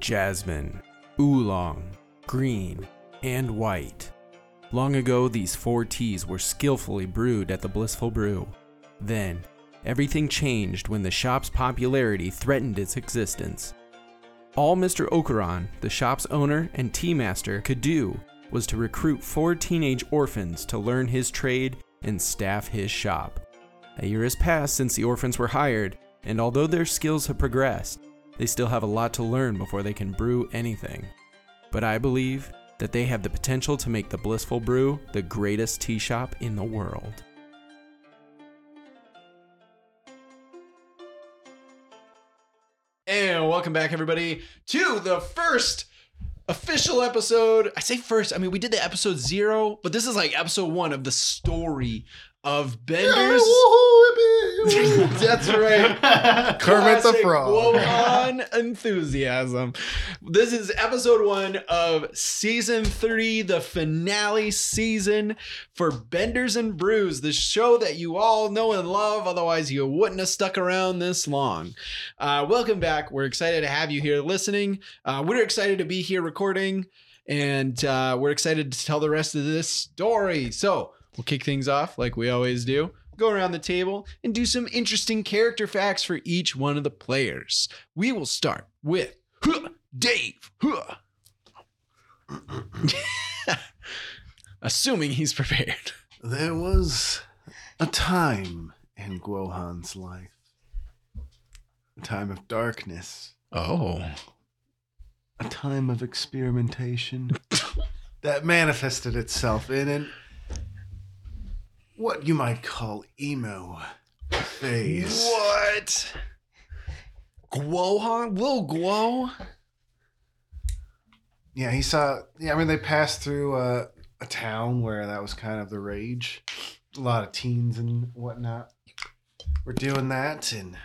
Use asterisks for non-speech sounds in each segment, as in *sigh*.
jasmine, oolong, green, and white. Long ago, these four teas were skillfully brewed at the Blissful Brew. Then, everything changed when the shop's popularity threatened its existence. All Mr. Okuran, the shop's owner and tea master, could do was to recruit four teenage orphans to learn his trade and staff his shop. A year has passed since the orphans were hired, and although their skills have progressed, they still have a lot to learn before they can brew anything. But I believe that they have the potential to make the Blissful Brew the greatest tea shop in the world. And welcome back, everybody, to the first official episode. I say first, I mean, we did the episode zero, but this is like episode one of the story of Bender's. *laughs* That's right. *laughs* Kermit the Frog. Wohan enthusiasm. This is episode one of season three, the finale season for Benders and Brews, the show that you all know and love. Otherwise, you wouldn't have stuck around this long. Uh, welcome back. We're excited to have you here listening. Uh, we're excited to be here recording, and uh, we're excited to tell the rest of this story. So we'll kick things off like we always do. Go around the table and do some interesting character facts for each one of the players. We will start with huh, Dave. Huh. *laughs* Assuming he's prepared. There was a time in Guohan's life, a time of darkness, Oh. a time of experimentation that manifested itself in an what you might call emo phase. What? Guohan? Will Guo? Yeah, he saw. Yeah, I mean, they passed through uh, a town where that was kind of the rage. A lot of teens and whatnot were doing that, and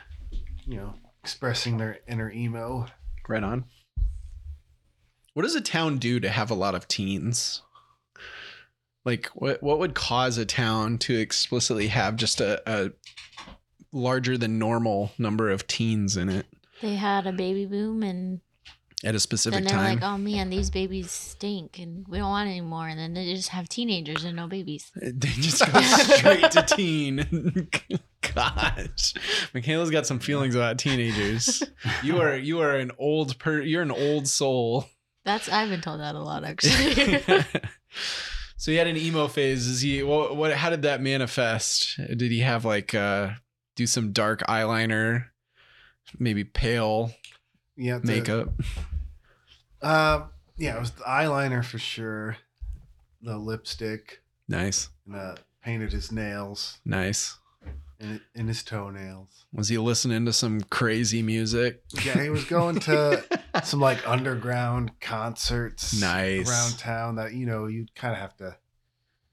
you know, expressing their inner emo. Right on. What does a town do to have a lot of teens? Like, what what would cause a town to explicitly have just a, a larger than normal number of teens in it They had a baby boom, and at a specific then they're time? like, "Oh man, these babies stink, and we don't want any more." And then they just have teenagers and no babies. *laughs* They just go straight to teen. *laughs* Gosh, Michaela's got some feelings about teenagers. You are you are an old per. You're an old soul. That's I've been told that a lot actually. *laughs* so he had an emo phase. Is he? What? What? How did that manifest? Did he have like uh do some dark eyeliner, maybe pale Yeah, the- makeup? Uh, yeah, it was the eyeliner for sure. The lipstick, Nice, and uh, painted his nails nice. and, and his toenails. Was he listening to some crazy music? Yeah, he was going to *laughs* some like underground concerts Nice. around town that you know you kind of have to.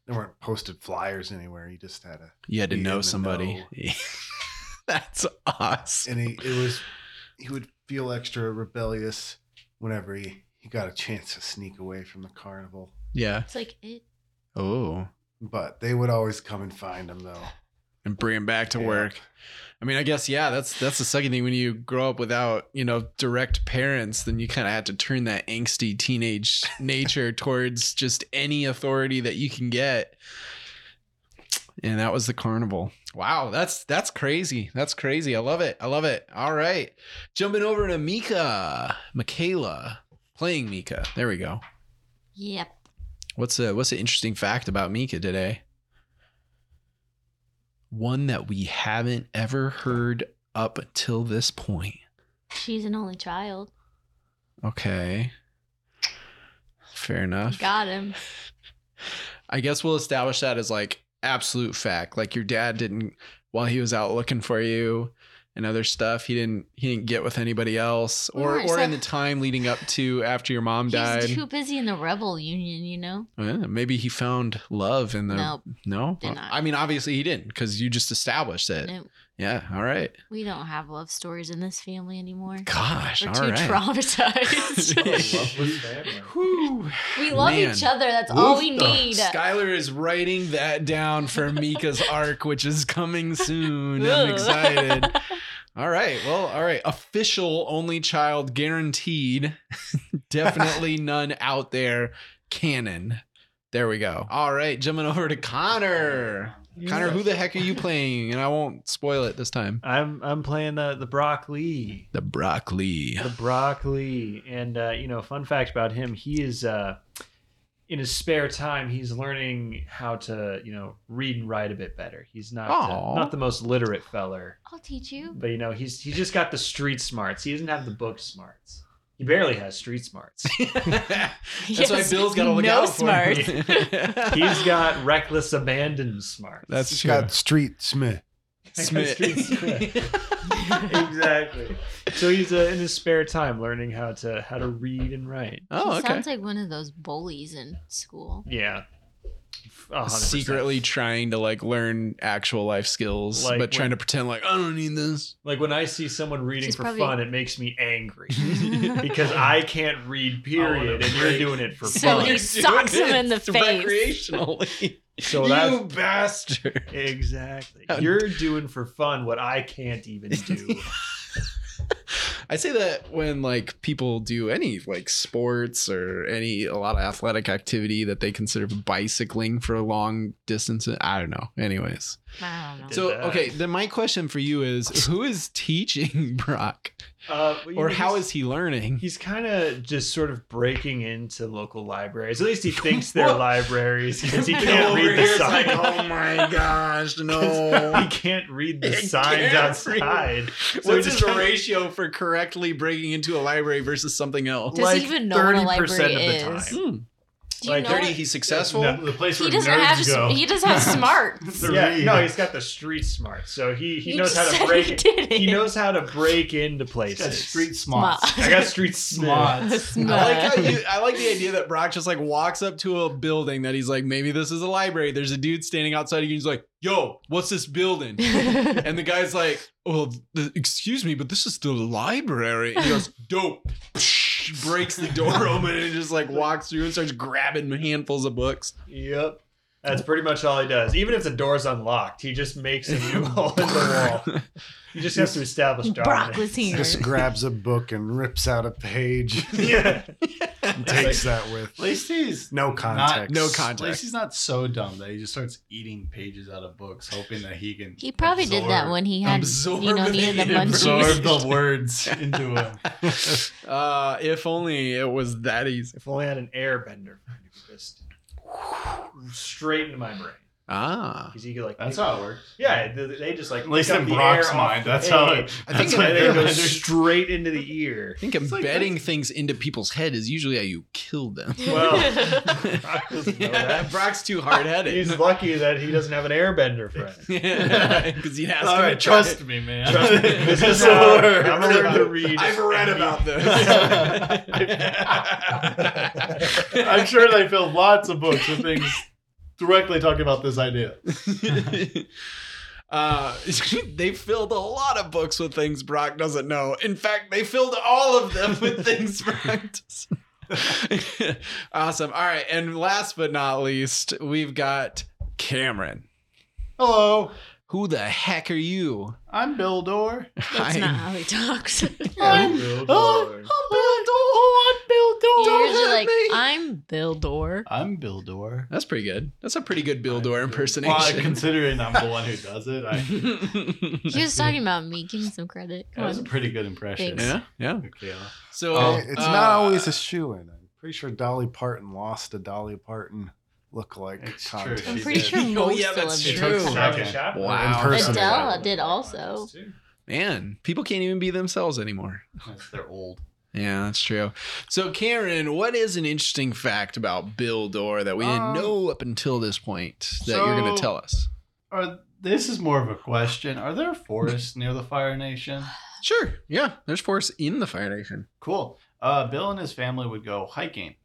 There weren't posted flyers anywhere. You just had to, You had to know somebody. know. *laughs* That's awesome. and he it was he would feel extra rebellious whenever he he got a chance to sneak away from the carnival. Yeah. it's like it. Oh. But they would always come and find him though. And bring him back to Yeah. work. I mean, I guess yeah. That's that's the second thing when you grow up without you know direct parents, then you kind of have to turn that angsty teenage *laughs* nature towards just any authority that you can get. And that was the carnival. Wow, that's that's crazy. That's crazy. I love it. I love it. All right, jumping over to Mika, Michaela, playing Mika. There we go. Yep. What's a what's an interesting fact about Mika today? One that we haven't ever heard up until this point. She's an only child. Okay. Fair enough. Got him. I guess we'll establish that as like absolute fact. Like your dad didn't while he was out looking for you and other stuff, he didn't he didn't get with anybody else. Or or in the time leading up to after your mom died. He's too busy in the rebel union, you know. Oh, yeah, maybe he found love in the Nope. no. Not. I mean, obviously he didn't because you just established it. No, Yeah. All right. we don't have love stories in this family anymore. Gosh. We're all too right. traumatized. *laughs* *laughs* We love Man. each other. That's all we need. Skylar is writing that down for Mika's *laughs* arc, which is coming soon. I'm excited. All right. Well, all right. Official only child guaranteed. *laughs* Definitely *laughs* none out there. Canon. There we go. All right. Jumping over to Connor. Connor, who the heck are you playing? And I won't spoil it this time. I'm I'm playing the the Brock Lee. The broccoli. The Brock Lee. And uh, you know, fun fact about him, he is uh in his spare time he's learning how to, you know, read and write a bit better. He's not uh, not the most literate feller. I'll teach you. But you know, he's he's just got the street smarts. He doesn't have the book smarts. He barely has street smarts. *laughs* That's why Yes, Bill's got to look no out for him. smarts. *laughs* He's got reckless abandon smarts. That's He's true. got Street Smith. Smith. Street smart. *laughs* exactly. So he's uh, in his spare time learning how to how to read and write. oh, okay. Sounds like one of those bullies in school. Yeah. A hundred percent. Secretly trying to like learn actual life skills, Like but trying to pretend like I don't need this. Like when I see someone reading She's for probably- fun, it makes me angry *laughs* because I can't read. *laughs* Period, oh, and you're break. doing it for So fun. he *laughs* You're socks him in the face. recreationally. So you that's bastard. exactly. You're doing for fun what I can't even do. I say that when like people do any like sports or any a lot of athletic activity that they consider bicycling for long distances. I don't know. Anyways, I don't know. so okay, then my question for you is: Who is teaching *laughs* Brock, Uh, well, or know, how he's- is he learning? He's kind of just sort of breaking into local libraries. At least he *laughs* thinks they're What? libraries because he can't read the signs. oh my gosh, no! he can't read the signs can't outside. So What's his just kinda- ratio for correctly breaking into a library versus something else? Does he even know what a 30% library of the is? time. Hmm. Do you like know 30, it? he's successful. No, the place He where doesn't nerds have. go. He doesn't have *laughs* smarts. to Yeah, read. no, he's got the street smart, so he he You knows how just to said break. He, did He it. knows how to break into He's places. got street smarts. I got street *laughs* smart. *laughs* I like how you. I like the idea that Brock just like walks up to a building that he's like, maybe this is a library. There's a dude standing outside. Of you and he's like, "Yo, what's this building?" And the guy's like, "Well, th- excuse me, but this is the library." And he goes, "Dope." Breaks the door open and just like walks through and starts grabbing handfuls of books. Yep. That's pretty much all he does. Even if the door's unlocked, he just makes a new *laughs* hole in the wall. He just has to establish Brock dominance. was here. Just grabs a book and rips out a page. *laughs* yeah. and takes that with At least he's no context. no At context. least he's not so dumb that he just starts eating pages out of books, hoping that he can. He probably did that when he had, Absorb you know, it needed the in, absorb the words *laughs* into him. Uh, if only it was that easy. If only I had an airbender, he could just *sighs* straight into my brain. Ah, Because he could like That's how it works. Yeah, they they just like At least in Brock's mind, the that's how it. I think that's it- what and then it goes straight into the ear. I think It's like embedding things into people's head is usually how you kill them. *laughs* Well, *laughs* Brock doesn't know yeah, that. *laughs* Brock's too hard headed. He's lucky that he doesn't have an airbender friend. because he has All to trust it. me, man. Trust me, this This is will how. I'm gonna learn to read. I've read about this. I'm sure they filled lots of books with things directly talking about this idea. *laughs* *laughs* Uh, *laughs* they filled a lot of books with things Brock doesn't know. In fact, they filled all of them with things Brock doesn't. awesome. All right, and last but not least, we've got Cameron. Hello, Who the heck are you? I'm Bill Dorr. *laughs* That's I'm- not how he talks. *laughs* *laughs* I'm, Bill oh, Dorr. I'm Bill Dorr. I'm Bill Dorr. You're usually like, me. I'm Bill Dorr. I'm Bill Dorr. That's pretty good. That's a pretty good Bill Dorr Well, impersonation. considering I'm the one who does it, I, He was talking about me. Give me some credit. that Come was a on. pretty good impression. Thanks. yeah, yeah. Michaela. So Hey, it's uh, not always a shoe in. I'm pretty sure Dolly Parton lost to Dolly Parton look-like It's true. I'm pretty did. sure *laughs* Oh, most yeah, that's celebrities. true. Chaplin Okay. Chaplin. Wow. Impersonate. Adele did also. Man, people can't even be themselves anymore. They're old. Yeah, that's true. So, Karen, what is an interesting fact about Bill Dorr that we didn't Um, know up until this point that you're going to tell us? Are this is more of a question? Are there forests near the Fire Nation? *sighs* Sure. Yeah, there's forests in the Fire Nation. Cool. Uh, Bill and his family would go hiking.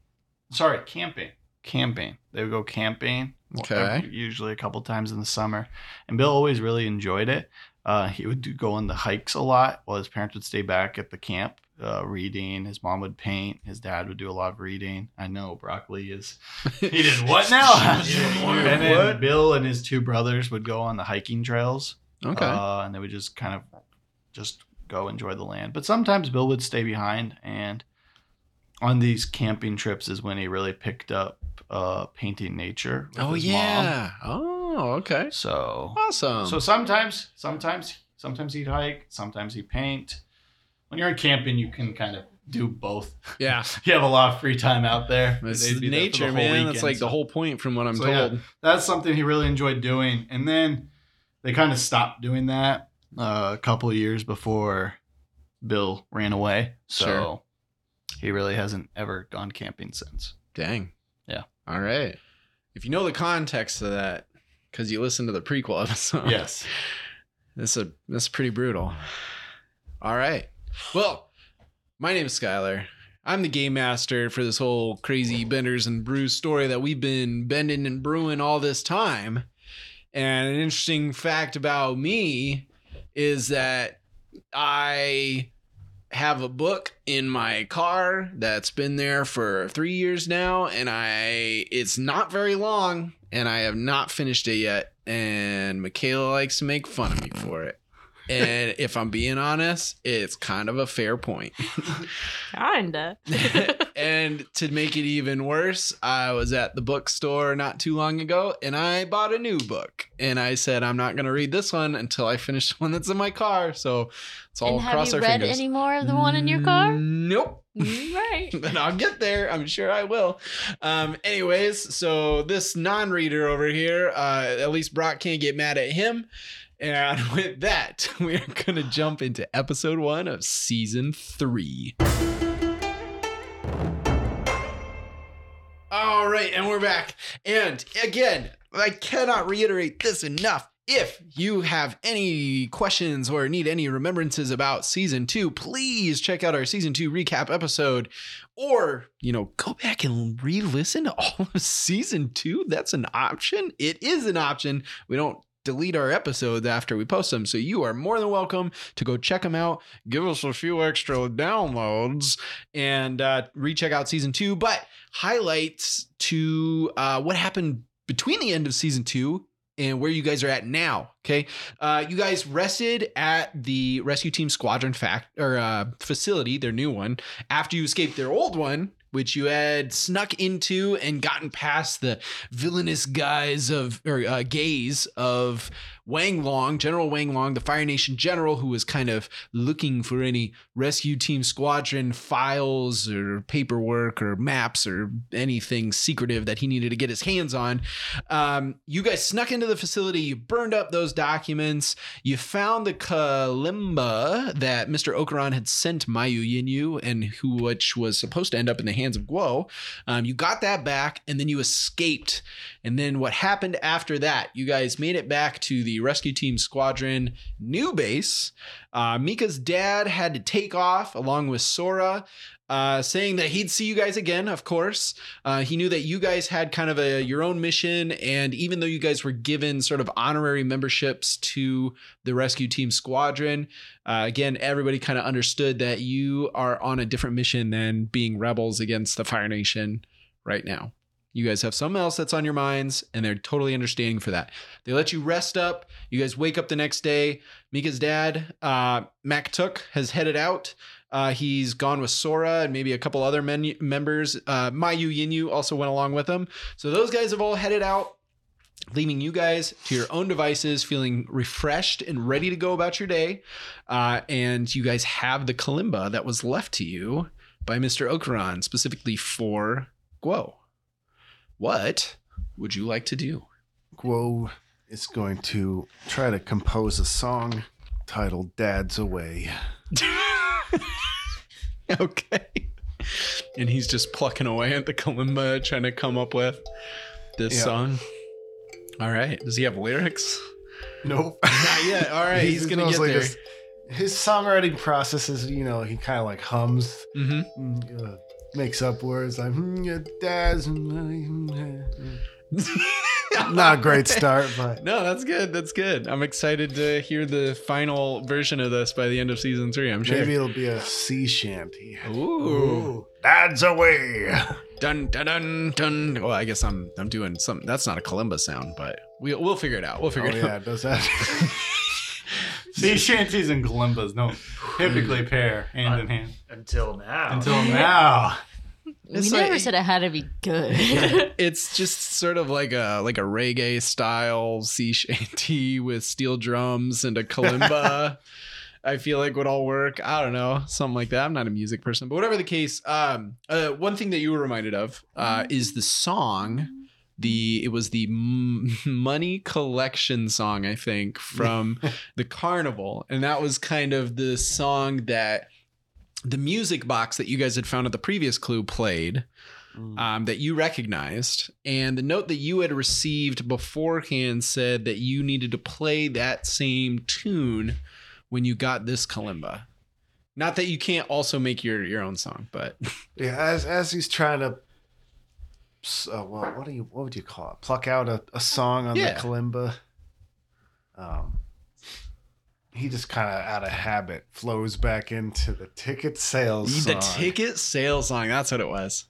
Sorry, camping. Camping. They would go camping. Okay. Usually a couple times in the summer, and Bill always really enjoyed it. Uh, he would do, go on the hikes a lot, while his parents would stay back at the camp uh, reading. His mom would paint. His dad would do a lot of reading. I know broccoli is. *laughs* He did what now? He did what? and then What? Bill and his two brothers would go on the hiking trails. Okay. Uh, and they would just kind of just go enjoy the land. But sometimes Bill would stay behind, and on these camping trips is when he really picked up uh, painting nature. Oh his mom. yeah. Oh okay. So Awesome. so sometimes sometimes sometimes he'd hike, sometimes he'd paint. When you're in camping, you can kind of do both. yeah, *laughs* You have a lot of free time out there. it's They'd be there for the nature, whole man. That's like the whole point, from what I'm So, yeah. told. that's something he really enjoyed doing. And then they kind of stopped doing that uh, a couple of years before Bill ran away. So Sure. He really hasn't ever gone camping since. Dang. Yeah. All right. If you know the context of that, because you listened to the prequel *laughs* episode, yes. this is this is pretty brutal. All right. Well, my name is Skylar. I'm the game master for this whole crazy benders and brews story that we've been bending and brewing all this time. And an interesting fact about me is that I have a book in my car that's been there for three years now, and I it's not very long, and I have not finished it yet. And Michaela likes to make fun of me for it. And if I'm being honest, it's kind of a fair point. Kinda. *laughs* and to make it even worse, I was at the bookstore not too long ago and I bought a new book. And I said, I'm not going to read this one until I finish the one that's in my car. So it's all fingers. Have you read any more of the one in your car? Nope. Mm, right. *laughs* but I'll get there. I'm sure I will. Um, anyways, so this non-reader over here, uh, at least Brock can't get mad at him. And *laughs* with that, *laughs* we're gonna jump into episode one of season three. All right, and we're back. And again, I cannot reiterate this enough. If you have any questions or need any remembrances about season two, please check out our season two recap episode. Or, you know, go back and re listen to *laughs* all of season two. That's an option. It is an option. We don't delete our episodes after we post them. So you are more than welcome to go check them out, give us a few extra downloads, and uh, recheck out season two. But highlights to uh, what happened between the end of season two and where you guys are at now. Okay, uh, you guys rested at the rescue team squadron fact or uh, facility, their new one, after you escaped their old one. Which you had snuck into and gotten past the villainous guise of or uh, gaze of Wang Long, General Wang Long, the Fire Nation general, who was kind of looking for any rescue team squadron files or paperwork or maps or anything secretive that he needed to get his hands on. Um, you guys snuck into the facility, you burned up those documents, you found the kalimba that Mr. Okuran had sent Mayu Yinyu, and who which was supposed to end up in the hands of Guo. Um, you got that back, and then you escaped. And then what happened after that? You guys made it back to the rescue team squadron new base. Uh, Mika's dad had to take off along with Sora. Uh, saying that he'd see you guys again, of course. Uh, he knew that you guys had kind of a your own mission, and even though you guys were given sort of honorary memberships to the rescue team squadron, uh, again, everybody kind of understood that you are on a different mission than being rebels against the Fire Nation right now. You guys have something else that's on your minds, and they're totally understanding for that. They let you rest up. You guys wake up the next day. Mika's dad, uh, Mac Took, has headed out. Uh, he's gone with Sora and maybe a couple other men- members. Uh, Mayu Yinyu also went along with them. So those guys have all headed out, leaving you guys to your own devices, feeling refreshed and ready to go about your day. Uh, and you guys have the kalimba that was left to you by Mr. Okuran, specifically for Guo. What would you like to do? Guo is going to try to compose a song titled Dad's Away. *laughs* okay. And he's just plucking away at the kalimba, trying to come up with this Yeah. song. All right. Does he have lyrics? Nope. *laughs* Not yet. All right. He's, gonna get mostly there. just- his songwriting process is, you know, he kind of like hums, hmm mm, uh, makes up words like "Mm, dad's. *laughs* Not a great start, but No, that's good. That's good. I'm excited to hear the final version of this by the end of season three. I'm sure. maybe it'll be a sea shanty. Ooh. Dad's away. Dun dun dun dun. Well, I guess I'm I'm doing something. That's not a kalimba sound, but we'll we'll figure it out. We'll Oh figure it yeah, out. does that? *laughs* Sea shanties and kalimbas don't typically *sighs* pair hand in hand Until now. until *laughs* now. We It's never like- said it had to be good. *laughs* it's just sort of like a like a reggae style sea shanty with steel drums and a kalimba. *laughs* I feel like would all work. I don't know, something like that. I'm not a music person, but whatever the case, um, uh, one thing that you were reminded of uh, is the song. The it was the M- *laughs* money collection song, I think, from *laughs* the carnival, and that was kind of the song that the music box that you guys had found at the previous clue played um, that you recognized, and the note that you had received beforehand said that you needed to play that same tune when you got this kalimba. Not that you can't also make your your own song, but *laughs* Yeah, as as he's trying to, uh, well, what do you what would you call it? Pluck out a, a song on Yeah. the kalimba. Um, he just kind of out of habit flows back into the ticket sales. the song. ticket sales song. That's what it was.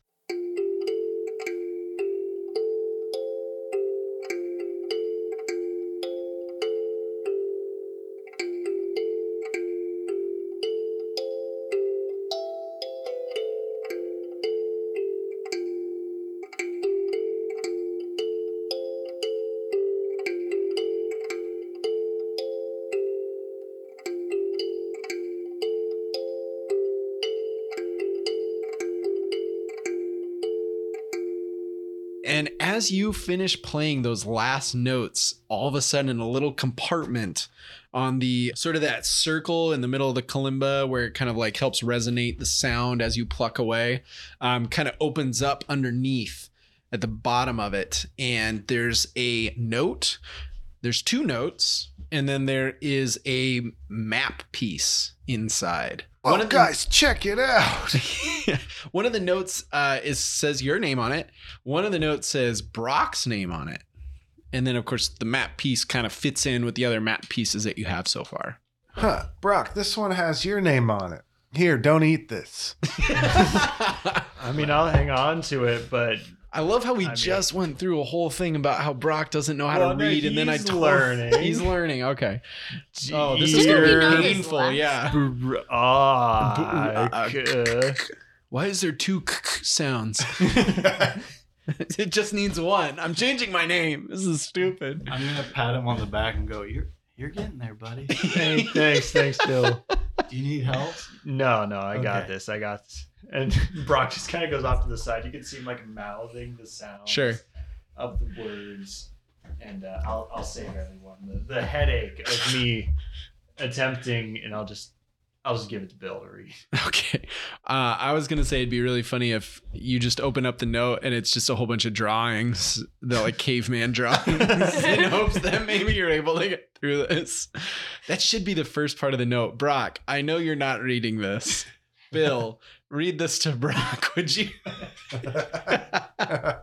As you finish playing those last notes, all of a sudden, a little compartment on the sort of that circle in the middle of the kalimba where it kind of like helps resonate the sound as you pluck away, um, kind of opens up underneath at the bottom of it. And there's a note, there's two notes, and then there is a map piece inside. Oh, One of guys, check it out. *laughs* *laughs* one of the notes uh, is says your name on it. One of the notes says Brock's name on it, and then of course the map piece kind of fits in with the other map pieces that you have so far. Huh, Brock, this one has your name on it. Here, don't eat this. *laughs* I mean, I'll hang on to it, but I love how we I mean- just went through a whole thing about how Brock doesn't know how Well, to read, and then I told learning. *laughs* he's learning. Okay. Oh, this is Didn't we know this painful. last- Yeah. Br- ah, uh, Why is there two k- k- sounds? *laughs* *laughs* it just needs one. I'm changing my name. This is stupid. I'm gonna pat him on the back and go, "You're you're getting there, buddy. *laughs* thanks, thanks, thanks, Bill. Do you need help?" No, no, I got this. I got this. And Brock just kind of goes off to the side. You can see him like mouthing the sounds Sure. of the words. And uh, I'll, I'll save everyone the, the headache of me attempting, and I'll just I'll just give it to Bill to read. *laughs* Okay. Uh, I was gonna say it'd be really funny if you just open up the note and it's just a whole bunch of drawings, the like caveman drawings, *laughs* in hopes that maybe you're able to get through this. That should be the first part of the note. Brock, I know you're not reading this. *laughs* Bill, read this to Brock, would you? uh,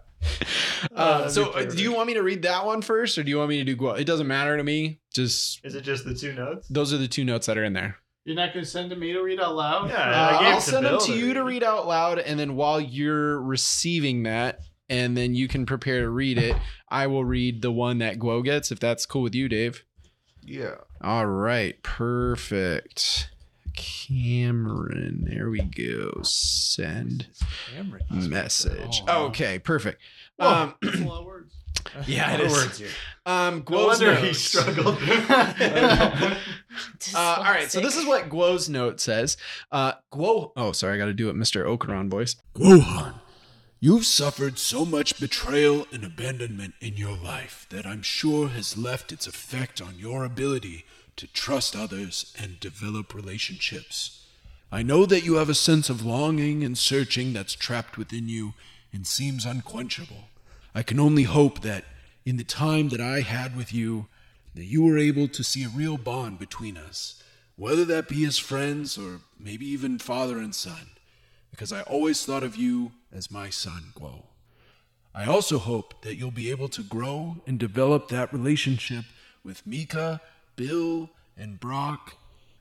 that'd so, uh, do you want me to read that one first, or do you want me to do? Guo? It doesn't matter to me. Just Is it just the two notes? those are the two notes that are in there. You're not gonna send to me to read out loud? Yeah, Uh, I gave I'll it to send them Bill to to you to read. read out loud, and then while you're receiving that, and then you can prepare to read it, I will read the one that Guo gets, if that's cool with you, Dave. Yeah. All right, perfect. Cameron, there we go. Send message. Oh, wow. Okay, perfect. Whoa, Um, that's a lot of words. yeah, it What is. words here? Um, No Guo's wonder he struggled. *laughs* Uh, all right, so this is what Guo's note says. Uh, Guo. Oh, sorry, I got to do it, Mr. Okuran voice. Guohan, you've suffered so much betrayal and abandonment in your life that I'm sure has left its effect on your ability to trust others and develop relationships. I know that you have a sense of longing and searching that's trapped within you and seems unquenchable. I can only hope that in the time that I had with you, that you were able to see a real bond between us, whether that be as friends or maybe even father and son because I always thought of you as my son, Guo. I also hope that you'll be able to grow and develop that relationship with Mika, Bill, and Brock.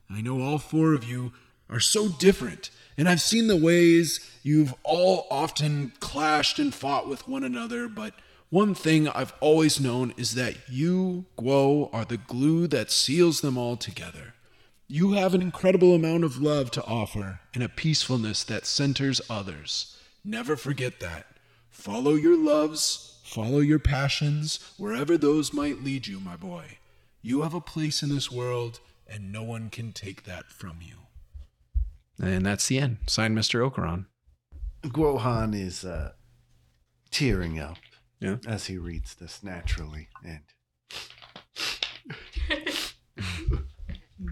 I know all four of you are so different, and I've seen the ways you've all often clashed and fought with one another, but One thing I've always known is that you, Guo, are the glue that seals them all together. You have an incredible amount of love to offer and a peacefulness that centers others. Never forget that. Follow your loves, follow your passions, wherever those might lead you, my boy. You have a place in this world, and no one can take that from you. And that's the end. Signed, Mr. Okuran. Guohan is uh, tearing up Yeah. as he reads this naturally. And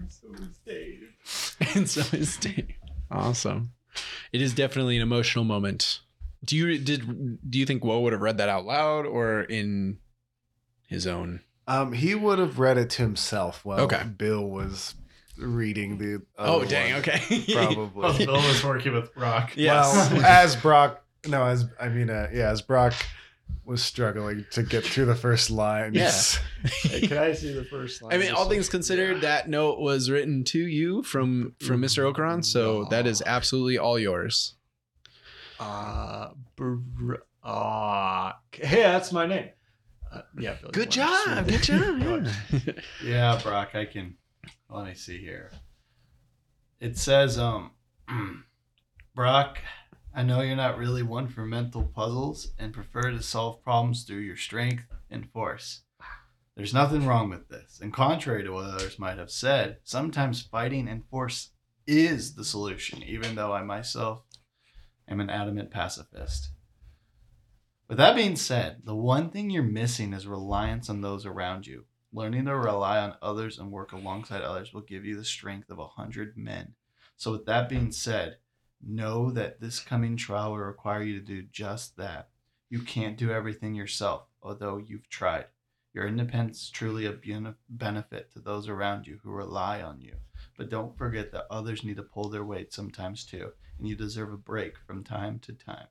so is Dave. and so is Dave. Awesome. It is definitely an emotional moment. Do you did do you think Guo would have read that out loud or in his own? um, he would have read it to himself while Okay. Bill was reading the. Oh dang, one, okay. *laughs* Probably. Bill was working with Brock. *laughs* Yes. Well, as Brock, no, as I mean, uh, yeah, as Brock was struggling to get through the first line. Yes. *laughs* Hey, can I see the first line? I mean, all things considered, that note was written to you from from Mr. Okuran, so that is absolutely all yours. Uh, br- uh, hey, that's my name. Uh, yeah. Billy Good Wayne. job, good job. yeah. Yeah, Brock, I can. Let me see here. It says, um, *clears throat* Brock, I know you're not really one for mental puzzles and prefer to solve problems through your strength and force. There's nothing wrong with this. And contrary to what others might have said, sometimes fighting and force is the solution, even though I myself am an adamant pacifist. With that being said, the one thing you're missing is reliance on those around you. Learning to rely on others and work alongside others will give you the strength of a hundred men. So, with that being said, know that this coming trial will require you to do just that. You can't do everything yourself, although you've tried. Your independence is truly a benefit to those around you who rely on you. But don't forget that others need to pull their weight sometimes too, and you deserve a break from time to time.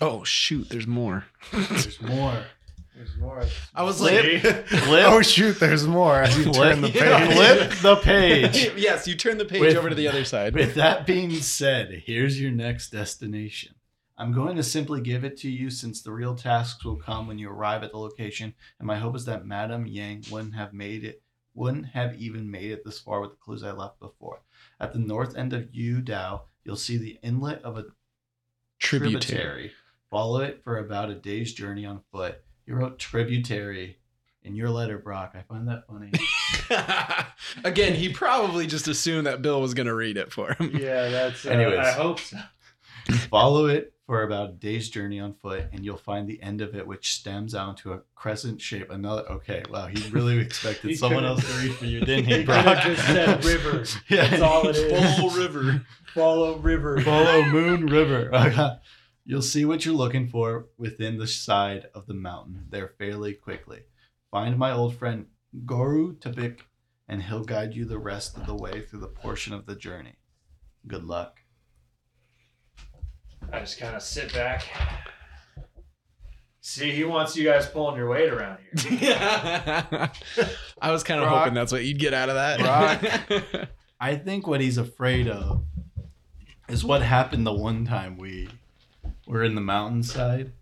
Oh shoot, there's more. There's more. *laughs* There's more. I was Flip, like, flip, *laughs* Oh shoot! There's more as you *laughs* turn the Yeah. page. *laughs* flip the page. yes, you turn the page With- over to the other side. With that being said, here's your next destination. I'm going to simply give it to you since the real tasks will come when you arrive at the location, and my hope is that Madame Yang wouldn't have made it wouldn't have even made it this far with the clues I left before. At the north end of Yu Dao, you'll see the inlet of a Tributary. tributary. Follow it for about a day's journey on foot. You wrote tributary in your letter, Brock. I find that funny. *laughs* Again, he probably just assumed that Bill was going to read it for him. Yeah, that's. Uh, Anyways. I hope so. *laughs* Follow it for about a day's journey on foot, and you'll find the end of it, which stems out into a crescent shape. Another. Okay, wow, he really *laughs* expected He someone else to read for you, didn't he, He Brock? could just said river. Yeah. That's all it is. Full river. Follow river. Follow Moon River. You'll see what you're looking for within the side of the mountain there fairly quickly. Find my old friend Goru Tabik, and he'll guide you the rest of the way through the portion of the journey. Good luck. I just kind of sit back. See, he wants you guys pulling your weight around here. *laughs* I was kind of Brock. hoping that's what you'd get out of that. *laughs* I think what he's afraid of is what happened the one time we were in the mountainside.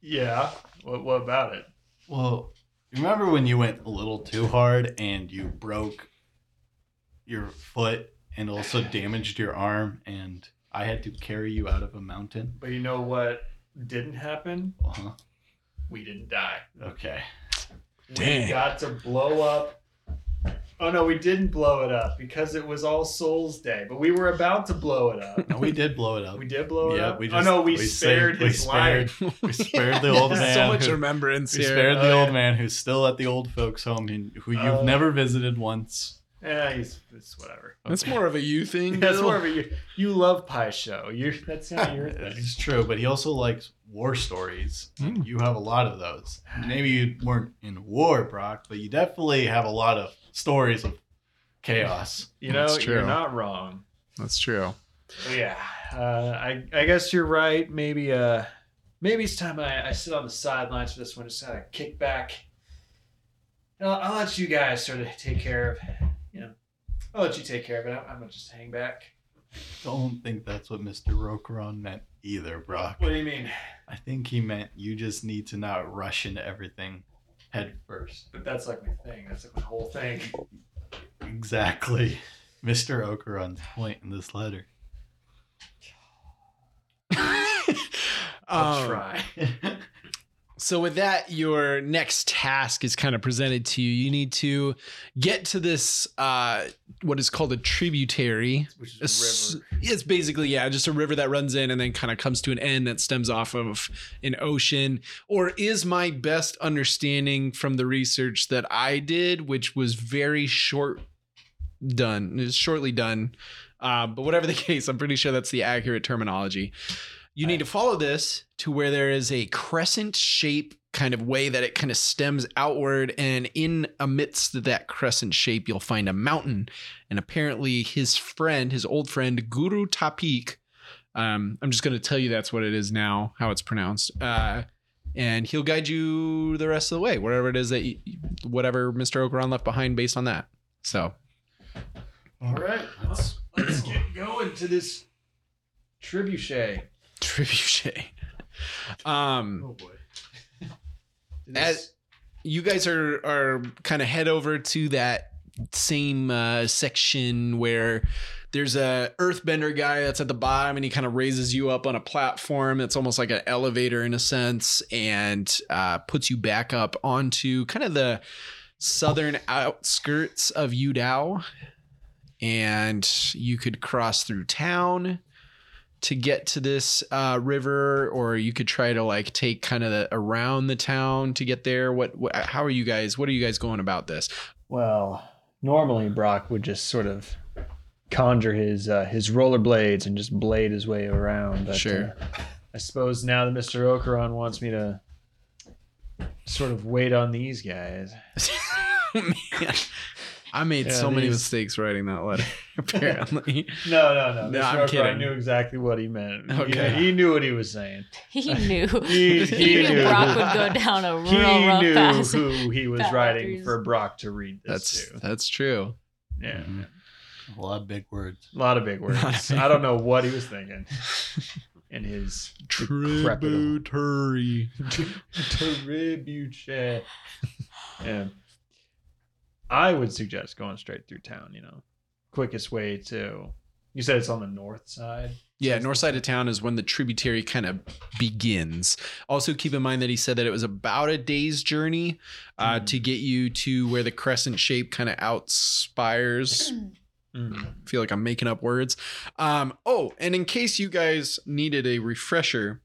Yeah. What, what about it? Well, remember when you went a little too hard and you broke your foot and also damaged your arm and I had to carry you out of a mountain? But you know what didn't happen? Uh-huh. We didn't die. Okay. We got to blow up. Oh no, we didn't blow it up because it was All Souls Day. But we were about to blow it up. No, we did blow it up. We did blow it Yeah, up. we just, oh no, we, we spared saved- we his spared- life. *laughs* We *laughs* spared the old man. so much who- remembrance we here. spared the Oh, old man who's still at the old folks' home and who you've Oh. never visited once. Yeah, he's it's whatever. That's more of a you thing. *laughs* That's Bill. more of a you, you love pie show. You that's not your thing. It's true, but he also likes war stories. Hmm. You have a lot of those. Maybe you weren't in war, Brock, but you definitely have a lot of stories of chaos. You know, That's you're not wrong. That's true. But yeah, uh, I I guess you're right. Maybe uh maybe it's time I, I sit on the sidelines for this one, just kind of kick back. I'll, I'll let you guys sort of take care of, you know, I'll let you take care of it. I'm, I'm gonna just hang back. don't think that's what Mr. Okuran meant either, Brock. What do you mean? I think he meant you just need to not rush into everything head first. But that's like my thing. That's like my whole thing. Exactly. Mr. Okuran's point in this letter. I'll Um, try. *laughs* So with that, your next task is kind of presented to you. You need to get to this uh what is called a tributary. Which A is river. It's basically yeah, just a river that runs in and then kind of comes to an end that stems off of an ocean. Or is my best understanding from the research that I did, which was very short done, is shortly done. Uh, but whatever the *laughs* case, I'm pretty sure that's the accurate terminology. You need to follow this to where there is a crescent shape kind of way that it kind of stems outward. And in amidst that crescent shape, you'll find a mountain. And apparently, his friend, his old friend, Guru Tapik, um, I'm just going to tell you that's what it is now, how it's pronounced. Uh, and he'll guide you the rest of the way, wherever it is that, you, whatever Mr. Okuran left behind based on that. So, All right, let's let's get going to this trebuchet. *laughs* trebuchet. Um, Oh boy. *laughs* as you guys are are kind of head over to that same uh, section where there's a earthbender guy that's at the bottom and he kind of raises you up on a platform it's almost like an elevator in a sense and uh, puts you back up onto kind of the southern outskirts of Yu Dao and you could cross through town to get to this uh, river, or you could try to like take kind of around the town to get there. What, what? How are you guys? What are you guys going about this? Well, normally Brock would just sort of conjure his uh, his rollerblades and just blade his way around. But, Sure. uh, I suppose now that Mr. Okuran wants me to sort of wait on these guys. *laughs* Man, I made Yeah, so many these- mistakes writing that letter. *laughs* Apparently, *laughs* No, no, no. No, I'm Okuran kidding. knew exactly what he meant. Okay. He, he knew what he was saying. *laughs* He knew. He- he knew knew. Brock would go down a real He rough knew path. who he was path writing for Brock to read this that's to. that's true. Yeah. Mhm. A lot of big words. A lot of big words. Big I don't know what he was thinking in his decrepit- Tributary. Trebuchet. Yeah. I would suggest going straight through town, you know. Quickest way to you said it's on the north side. Yeah, north side of town is when the tributary kind of begins. Also, keep in mind that he said that it was about a day's journey uh, to get you to where the crescent shape kind of outspires. Mm. I feel like I'm making up words. Um, oh, and in case you guys needed a refresher,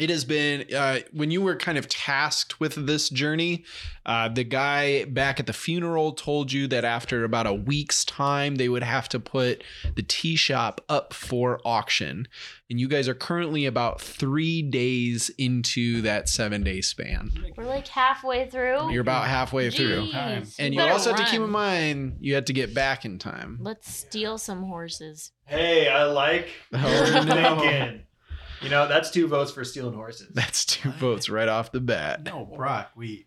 it has been uh, when you were kind of tasked with this journey. Uh, the guy back at the funeral told you that after about a week's time, they would have to put the tea shop up for auction. And you guys are currently about three days into that seven day span. We're like halfway through. You're about halfway through. Jeez, And you better also have to keep in mind you had to get back in time. Let's steal some horses. Hey, I like Oh, *laughs* your no. Thinking. You know, that's two votes for stealing horses. That's two votes right off the bat. No, Brock, we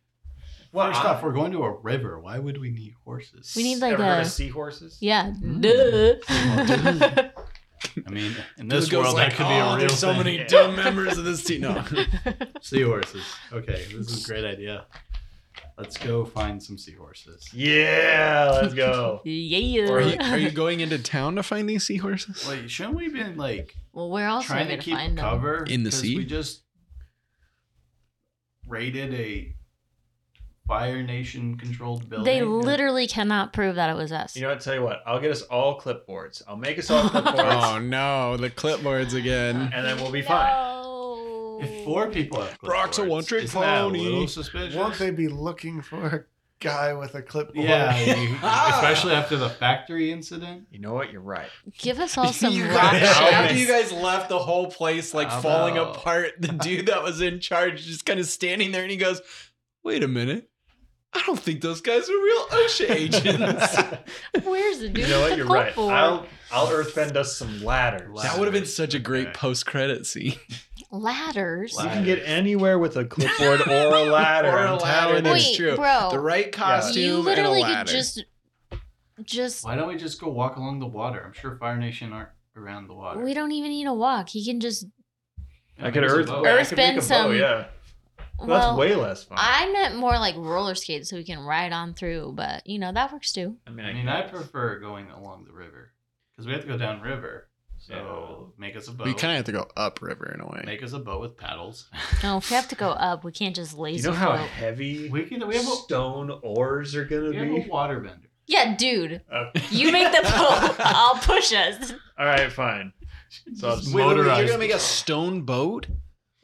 Well, first I- off, we're going to a river. Why would we need horses? We need like Ever heard a of seahorses? yeah. Mm. Duh. *laughs* I mean, in this Dude goes world, like, that could be "Oh, a real there's so thing." many *laughs* dumb members of this team. No. *laughs* seahorses. Okay, this is a great idea. Let's go find some seahorses. Yeah, let's go. *laughs* yeah. Are you, are you going into town to find these seahorses? Wait, shouldn't we been like well, we're also trying to gonna keep find them. cover In the 'Cause sea? We just raided a Fire Nation controlled building. They literally cannot prove that it was us. You know what? Tell you what. I'll get us all clipboards. I'll make us all *laughs* clipboards, Oh no, the clipboards again. and then we'll be fine. No. If four people have Brock's a one-trick isn't that a pony. little suspicious. Won't they be looking for a guy with a clipboard? Yeah, you- *laughs* especially after the factory incident. You know what? You're right. Give us all *laughs* some You rock guys- after many- you guys left the whole place like How falling about- apart, the dude that was in charge just kind of standing there and he goes, Wait a minute. I don't think those guys are real OSHA *laughs* agents. Where's the dude You know with what? the You're right. clipboard? I'll I'll earthbend us some ladders. that would have been such a great Okay. post credit scene. Ladders. You can get anywhere with a clipboard or a ladder. *laughs* Or a I'm ladder. telling That's you. Wait, true. bro. The right costume literally and a literally could ladder. just, just Why don't we just go walk along the water? I'm sure Fire Nation aren't around the water. We don't even need to walk. He can just. I could make a earth, boat. I Earth could make bend a bow, some- Yeah, Well, that's way less fun. I meant more like roller skates so we can ride on through, but you know that works too. I mean, I mean, I prefer going along the river because we have to go down river. So make us a boat. We kind of have to go upriver in a way. make us a boat with paddles. No, if we have to go *laughs* up, we can't just you lazy know how float. heavy We can. We have a, stone oars are gonna we have a be. water bender. Yeah, dude, Uh, *laughs* you make the boat. I'll push us. *laughs* all right, fine. So I'll Just just Wait, wait, wait, you're gonna make a stone boat?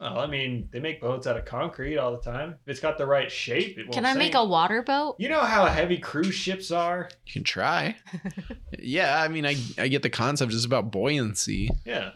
Well, I mean, they make boats out of concrete all the time. If it's got the right shape, it won't Can I make sink. a water boat? You know how heavy cruise ships are? You can try. *laughs* yeah, I mean, I I get the concept. It's about buoyancy. Yeah.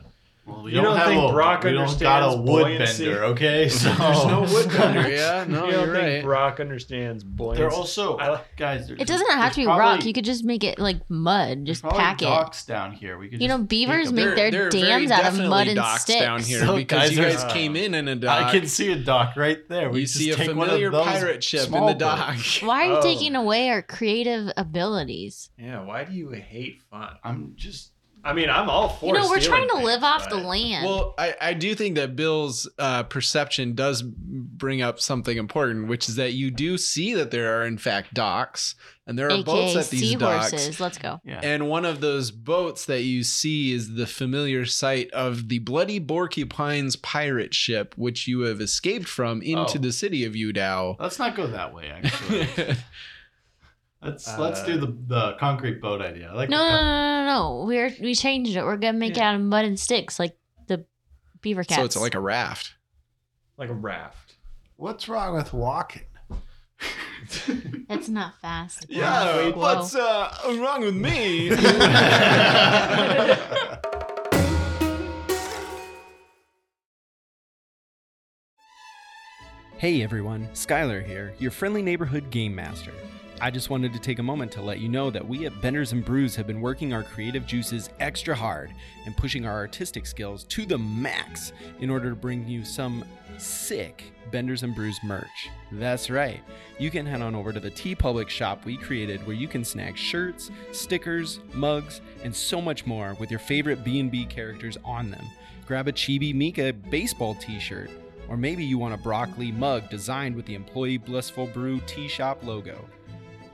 Well, we You don't have think a, Brock we don't got a understands wood buoyancy? bender, okay? *laughs* So There's no wood bender. *laughs* Yeah, no, you don't you're think right. Brock understands buoyancy? They're also I guys. It doesn't have to be probably- rock. You could just make it like mud. Just pack it. docks down here. We could. You know, beavers take make a- their There- there are dams out of mud and docks sticks. down here So, because you guys, guys are- came in in a dock. I can see a dock right there. We you see a take one of familiar pirate ship in the dock. Why are you Oh. taking away our creative abilities? Yeah, why do you hate fun? I'm just. I mean, I'm all for You know, we're trying to things, live off the land. Well, I, I do think that Bill's uh, perception does bring up something important, which is that you do see that there are in fact docks, and there are boats at these docks. seahorses. Let's go. Yeah. And one of those boats that you see is the familiar sight of the Bloody Porcupine's pirate ship, which you have escaped from into Oh. the city of Yu Dao. Let's not go that way. Actually, *laughs* let's let's Uh, do the the concrete boat idea. I like No, the no, no, no, no. We're we changed it. We're gonna make it out of mud and sticks, like the beaver cats. so it's like a raft. like a raft. What's wrong with walking? *laughs* That's not fast. *laughs* Yeah, Whoa. what's uh, wrong with me? *laughs* Hey everyone, Skylar here, your friendly neighborhood game master. I just wanted to take a moment to let you know that we at Benders and Brews have been working our creative juices extra hard and pushing our artistic skills to the max in order to bring you some sick Benders and Brews merch. That's right. You can head on over to the TeePublic shop we created where you can snag shirts, stickers, mugs, and so much more with your favorite B&B characters on them. Grab a Chibi Mika baseball t-shirt or maybe you want a broccoli mug designed with the Employee Blissful Brew Tea Shop logo.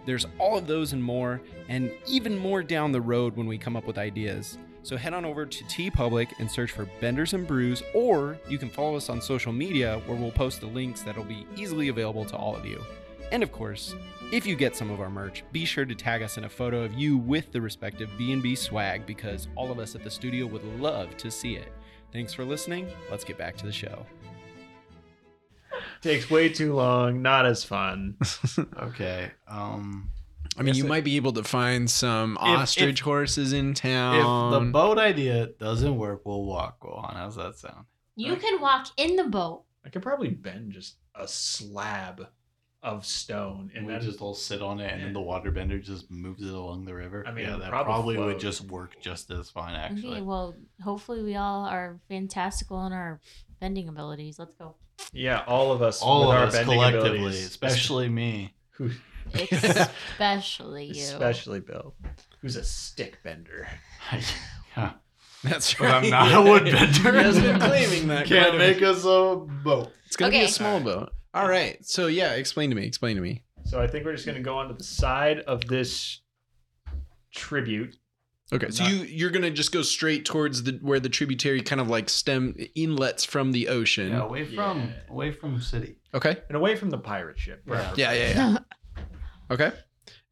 There's all of those and more, and even more down the road when we come up with ideas. So head on over to TeePublic and search for Benders and Brews, or you can follow us on social media where we'll post the links that'll be easily available to all of you. And of course, if you get some of our merch, be sure to tag us in a photo of you with the respective B&B swag because all of us at the studio would love to see it. Thanks for listening. Let's get back to the show. Takes way too long. Not as fun. *laughs* okay. Um, I mean, you it- might be able to find some If- ostrich if- horses in town. if the boat idea doesn't work, we'll walk. Go on. How's that sound? You can walk in the boat. I could probably bend just a slab of stone, and And we then just all sit on it, and then the waterbender just moves it along the river. I mean, yeah, that probably probably, would just work just as fine, actually. Okay, well, hopefully we all are fantastical in our bending abilities. Let's go. Yeah, all of us, all with of our us bending collectively, abilities, especially me. who, Especially *laughs* you. especially Bill, who's a stick bender. *laughs* yeah. That's But. I'm not a woodbender. *laughs* He has been claiming that. Can't make us a boat. It's gonna be a small boat. All right. So yeah, explain to me. Explain to me. So I think we're just gonna go onto the side of this tribute. Okay. So Not- you you're gonna just go straight towards the where the tributary kind of like stem inlets from the ocean. Yeah, away from Yeah. away from city. Okay. and away from the pirate ship. Yeah. Yeah, yeah, yeah. *laughs* Okay.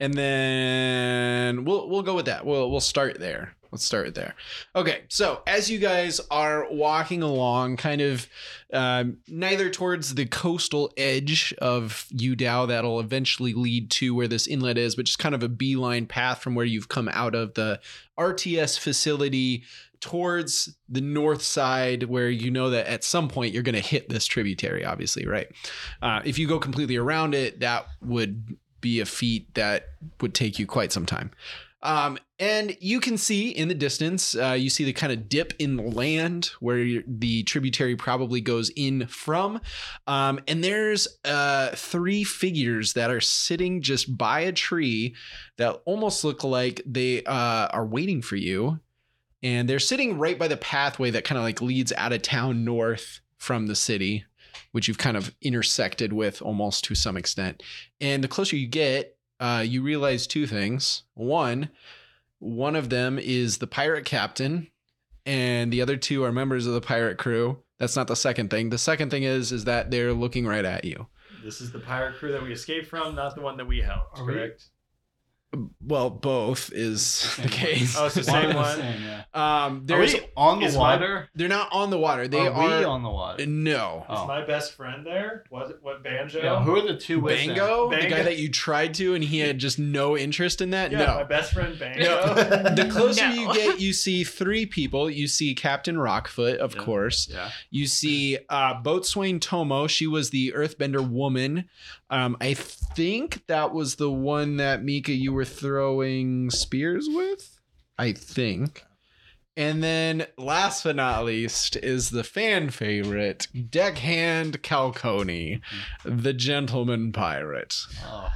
And then we'll we'll go with that. We'll we'll start there. Let's start there. Okay, so as you guys are walking along, kind of um, neither towards the coastal edge of Yu Dao that'll eventually lead to where this inlet is, but just kind of a beeline path from where you've come out of the RTS facility towards the north side where you know that at some point you're going to hit this tributary obviously right uh, if you go completely around it that would be a feat that would take you quite some time um, and you can see in the distance uh, you see the kind of dip in the land where the tributary probably goes in from um, and there's uh, three figures that are sitting just by a tree that almost look like they uh, are waiting for you and they're sitting right by the pathway that kind of like leads out of town north from the city, which you've kind of intersected with almost to some extent. And the closer you get, uh, you realize two things. One, one of them is the pirate captain, and the other two are members of the pirate crew. That's not the second thing. The second thing is is that they're looking right at you. This is the pirate crew that we escaped from, not the one that we helped. Are we- correct? Well, both is the case. Oh, it's the same one? same, yeah. Um, Are there's we on the is my- water? they're not on the water. They are, are, we on the water? no. Oh. Is my best friend there? Was it what banjo? Yeah, who are the two with them? Bango, the guy that you tried to, and he had just no interest in that. Yeah, my no, best friend Bango. no. *laughs* the closer No. you get, you see three people. You see Captain Rockfoot, of Yeah. course. Yeah. You see uh, Boatswain Tomo. She was the Earthbender woman. Um, I think that was the one that Mika you were throwing spears with. I think. And then, last but not least, is the fan favorite, Deckhand Calcone, mm-hmm. the gentleman pirate. Oh.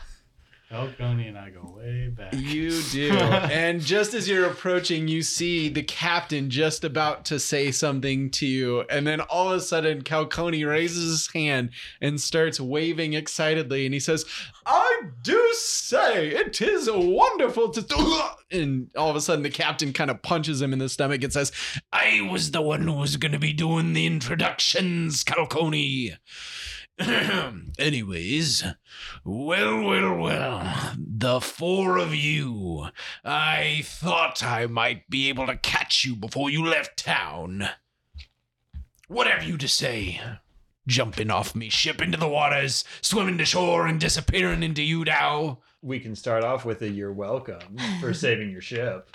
Falcone and I go way back. You *laughs* do. and just as you're approaching, you see the captain just about to say something to you. And then all of a sudden, Calcone raises his hand and starts waving excitedly. And he says, I do say it is wonderful to do. *laughs* And all of a sudden, the captain kind of punches him in the stomach and says, I was the one who was going to be doing the introductions, Calcone. *clears throat* Anyways, well, well, well, the four of you. I thought I might be able to catch you before you left town. What have you to say? Jumping off me ship into the waters, swimming to shore, and disappearing into Yu Dao? we can start off with a "You're welcome" for *laughs* saving your ship.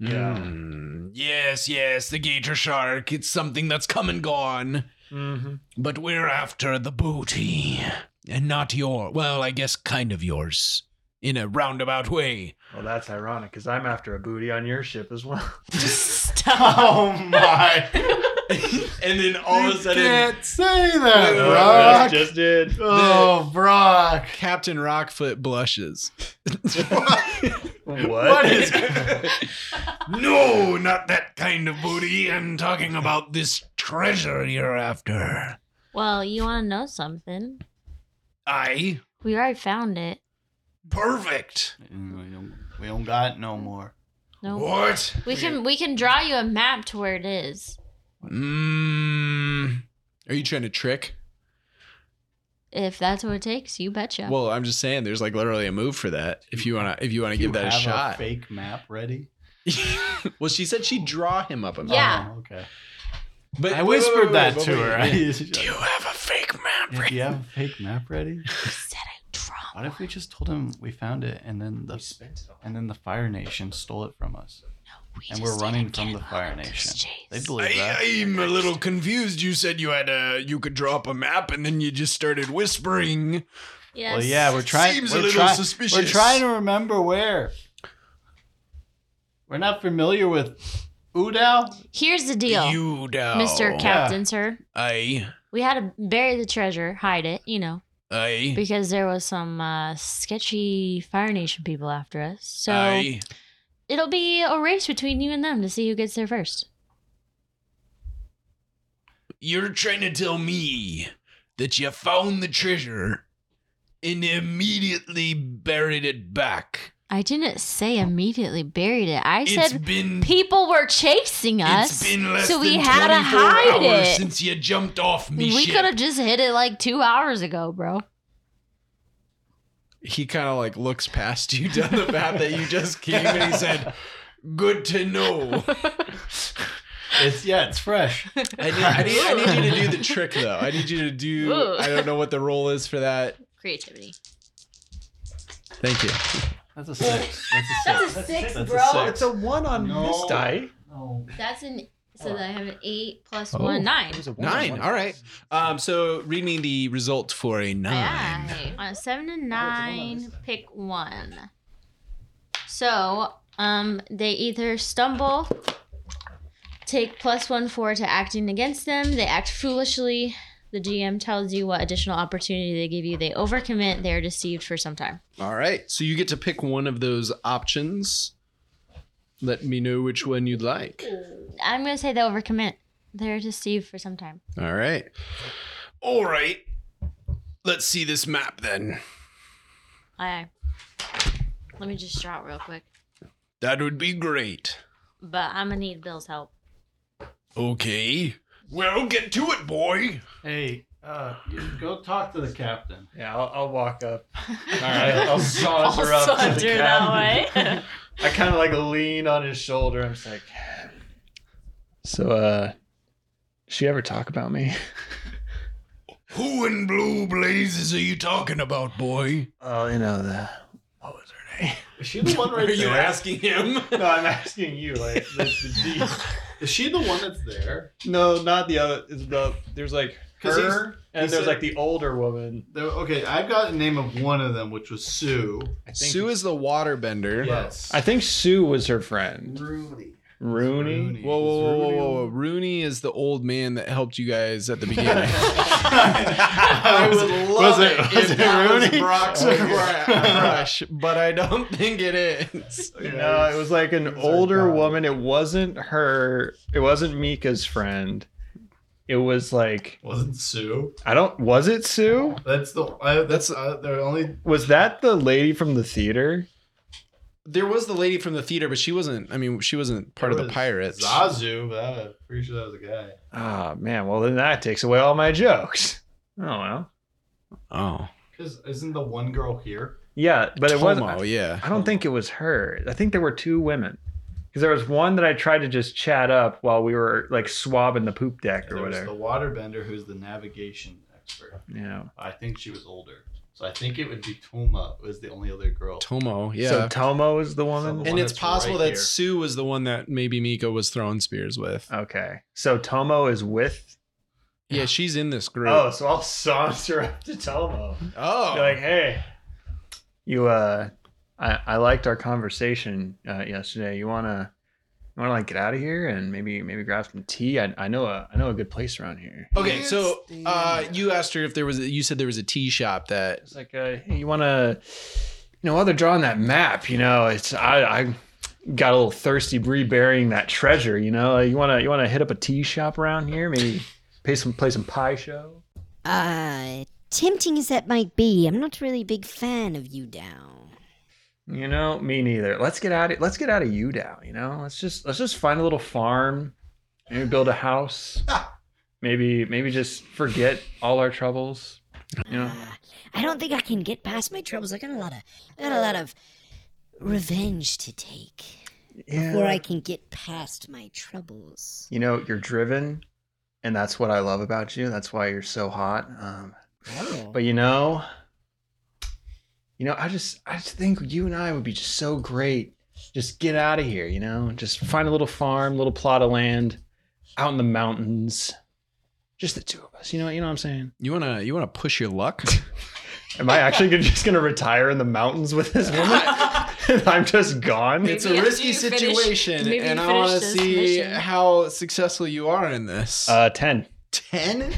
Yeah. Hmm, yes, yes, the gator shark. It's something that's come and gone. Mm-hmm. But we're after the booty. And not your, well, I guess kind of yours. In a roundabout way. Well, that's ironic because I'm after a booty on your ship as well. Stop. *laughs* *laughs* Oh my! *laughs* *laughs* and then all of a sudden, can't say that, Wait, wait, wait, Brock. just did. Oh, Brock! Captain Rockfoot blushes. *laughs* What? What is? *laughs* no, not that kind of booty. I'm talking about this treasure you're after. Well, you want to know something? I We already found it. perfect. Mm, we, don't, we don't got no more. No, What? we can we can draw you a map to where it is. Mmm. Are you trying to trick? If that's what it takes, you betcha. Well, I'm just saying, there's like literally a move for that. If you wanna, if you wanna You give that a have shot. fake map ready? *laughs* well, she said she'd draw him up a map. Yeah. Oh, okay. But I wait, wait, whispered wait, that wait, to wait, her. wait. Do *laughs* Do you have a fake map? Ready? Do you have a fake map ready? *laughs* I said I draw. What if we just told him we found it and then the spent it and then the Fire Nation stole it from us? We And we're running from the Fire Nation. They believe that. I, I'm a little confused. You said you had a, you could draw up a map, and then you just started whispering. Yes. Well, yeah, we're trying. Seems a we're little try- suspicious. We're trying to remember where. We're not familiar with Yu Dao. Here's the deal, You know, Mr. Captain, sir. I, We had to bury the treasure, hide it, you know, I, because there was some uh, sketchy Fire Nation people after us. So I. it'll be a race between you and them to see who gets there first. You're trying to tell me that you found the treasure and immediately buried it back. I didn't say immediately buried it. I It's said been people were chasing us. It's been less so we than had to hide hours it. since you jumped off me we could have just hit it like two hours ago, bro. He kind of like looks past you down the path that you just came and he said, Good to know. It's yeah, it's fresh. *laughs* I need, *laughs* I, need, I need you to do the trick though. I need you to do, Ooh. I don't know what the role is for that. Creativity. Thank you. That's a six. That's a six. six, That's bro. a six. It's a one on No. this die. No. That's an so I have an eight plus Oh. one nine. It was a one Nine. one. All right. Um, so read me the result for a nine. Aye. On a seven and nine, pick one. So, um, they either stumble, take plus one four to acting against them, they act foolishly. The GM tells you what additional opportunity they give you. They overcommit. They are deceived for some time. All right. So you get to pick one of those options. let me know which one you'd like. I'm gonna say they overcommit. They're to Steve for some time. All right. All right. Let's see this map then. Aye. Let me just draw it real quick. That would be great. But I'm gonna need Bill's help. Okay. Well, get to it, boy. Hey, uh, go talk to the captain. Yeah, I'll, I'll walk up. *laughs* All right. I'll saunter I'll up to the saunter that captain. way. *laughs* I kind of like lean on his shoulder. I'm just like, so, uh, she ever talk about me? *laughs* Who in blue blazes are you talking about, boy? Oh, you know the what was her name? Is she the one *laughs* right Are you there? asking him? *laughs* No, I'm asking you. Like the, the D. Is she the one that's there? No, not the other. It's the there's like 'Cause he's- her, he and there's said- like the older woman. There, okay, I've got the name of one of them, which was Sue. I think Sue is the waterbender. Yes. I think Sue was her friend. Rooney. Rooney. Rooney. Whoa, whoa, whoa, whoa, Rooney whoa, whoa. Rooney is the old man that helped you guys at the beginning. I *laughs* I would love was it- it, was if it that Rooney? was Brock's *laughs* crush, but I don't think it is. *laughs* No, it was like an was older woman. It wasn't her. It wasn't Mika's friend. It was like Wasn't Sue? I don't. Was it Sue? That's the. I, that's uh, the only. Was that the lady from the theater? There was the lady from the theater, but she wasn't. I mean, she wasn't part of the pirates. Zazu, but I'm pretty sure that was a guy. Ah man. Well, then that takes away all my jokes. *laughs* Oh well. Oh, Because isn't the one girl here? Yeah, but it wasn't. Tomo, yeah. I don't think it was her. I think there were two women. Because there was one that I tried to just chat up while we were like swabbing the poop deck or There was whatever. the waterbender who's the navigation expert. Yeah. I think she was older. So I think it would be Tomo was the only other girl. Tomo, yeah. So Tomo is the woman. So- and one it's possible right that here. Sue was the one that maybe Mika was throwing spears with. okay. So Tomo is with. Yeah, *sighs* she's in this group. Oh, so I'll saunter up to Tomo. Oh. Be like, hey, you. uh I I liked our conversation uh, yesterday. You wanna. You want to like get out of here and maybe maybe grab some tea? I, I know a I know a good place around here. Okay, so uh, you asked her if there was. A, you said there was a tea shop that. It's like, uh, hey, you want to, you know, while they're drawing that map, you know, it's I, I got a little thirsty reburying that treasure. You know, you want to you want to hit up a tea shop around here, maybe pay some play some Pai Sho. Uh, tempting as that might be, I'm not really a big fan of Yu Dao. You know, me neither. Let's get out of let's get out of Yu Dao. You know, let's just let's just find a little farm, maybe build a house, *laughs* maybe maybe just forget all our troubles. You know, Uh, I don't think I can get past my troubles. I got a lot of, I got a lot of revenge to take before I can get past my troubles. you know, you're driven, and that's what I love about you. That's why you're so hot. Um, Oh. But you know, you know, I just I just think you and I would be just so great. Just get out of here, you know. Just find a little farm, little plot of land out in the mountains. Just the two of us. You know, you know what I'm saying? You wanna you wanna push your luck? *laughs* *laughs* Am I actually gonna, just gonna retire in the mountains with this woman? *laughs* I'm just gone. it's a risky you finish- situation, and I want to see mission. how successful you are in this. Uh, ten. Ten?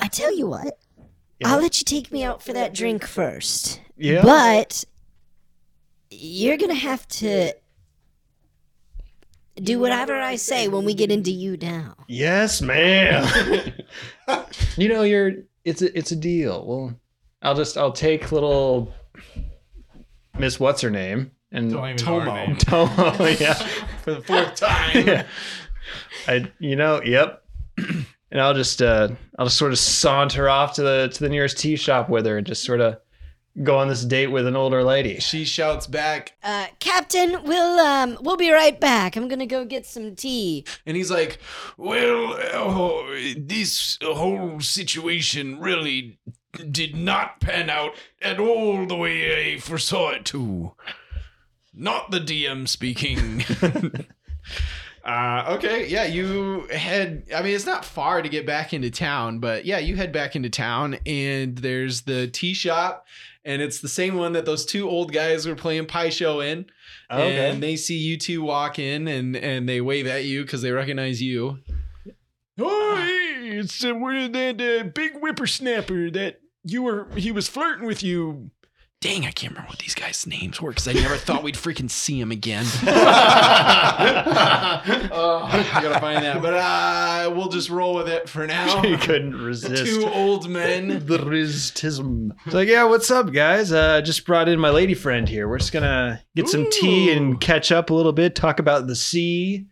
I tell you what, Yeah. I'll let you take me out for that drink first. Yeah. But you're gonna have to do whatever I say when we get into you now. Yes, ma'am. *laughs* you know, you're it's a it's a deal. Well, I'll just I'll take little Miss what's her name and Don't even know her Tomo. *laughs* name. Tomo, yeah, For the fourth time. *laughs* yeah. I you know, yep. And I'll just uh I'll just sort of saunter off to the to the nearest tea shop with her and just sort of go on this date with an older lady. She shouts back, Uh, Captain, we'll um, we'll be right back. I'm gonna go get some tea. And he's like, Well, uh, this whole situation really did not pan out at all the way I foresaw it to. Not the DM speaking. *laughs* *laughs* Uh, okay, yeah, you head. I mean, it's not far to get back into town, but yeah, you head back into town, and there's the tea shop, and it's the same one that those two old guys were playing Pai Sho in. And they see you two walk in, and and they wave at you because they recognize you. oh, hey, it's uh, we're that uh, big whippersnapper that you were, he was flirting with you Dang, I can't remember what these guys' names were because I never thought we'd freaking see them again. *laughs* *laughs* oh, I gotta find that. But uh, we'll just roll with it for now. *laughs* he couldn't resist. Two old men. the riztism. It's like, yeah, what's up, guys? Uh, just brought in my lady friend here. We're just gonna get some tea and catch up a little bit, talk about the sea.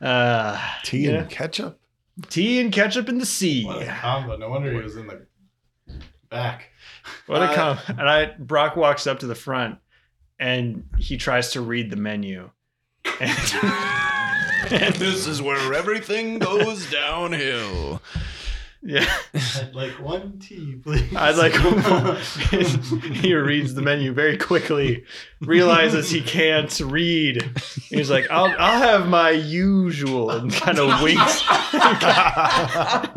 Uh, Tea yeah. and ketchup. tea and ketchup in the sea. What a combo. No wonder he was in the back. What a Uh, com! And I Brock walks up to the front, and he tries to read the menu. And, *laughs* and this is where everything goes downhill. yeah, I'd like one tea, please. I'd like. *laughs* *laughs* he reads the menu very quickly, realizes he can't read. He's like, "I'll I'll have my usual," and kind of winks.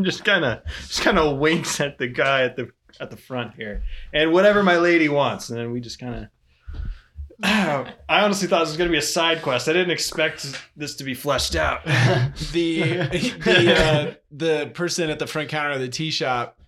just kind of just kind of winks at the guy at the at the front here, and whatever my lady wants, and then we just kind of. *sighs* I honestly thought this was going to be a side quest. I didn't expect this to be fleshed out. *laughs* *laughs* The *laughs* the uh, the person at the front counter of the tea shop,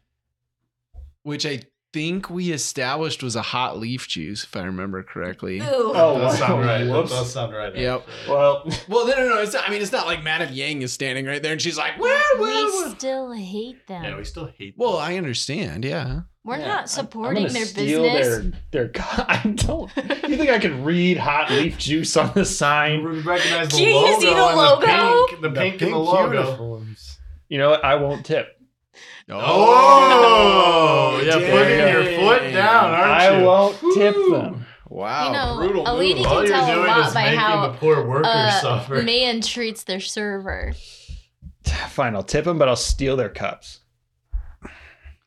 which I think we established was a hot leaf juice, if I remember correctly. Ooh. Oh, That does sound wow. right. That Whoops. does sound right. Yep. Well, Well, no, no, no. It's not, I mean, it's not like Madame Yang is standing right there and she's like, well, we well, well. still hate them. Yeah, we still hate Well, I understand. Yeah. We're Yeah, not supporting I'm gonna their steal business. Their, their, *laughs* I don't. You think I can read hot leaf juice on the sign? Recognize the Can you logo see the and logo? the pink, the pink, and the logo. uniforms. You know what? I won't tip. Oh, yeah, dang. putting your foot down, aren't you? I you? won't tip them. Wow. you know, brutal a lady move. All can you're tell a doing lot is by making how the poor workers uh, suffer. man treats their server. *sighs* Fine, I'll tip them, but I'll steal their cups.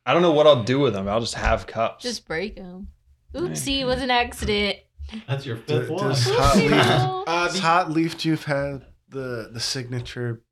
I don't know what I'll do with them. I'll just have cups. Just break them. Oopsie, it was an accident. That's your Does, fifth one. does hot leaf, No. Uh, does the, hot leaf juice have had the the signature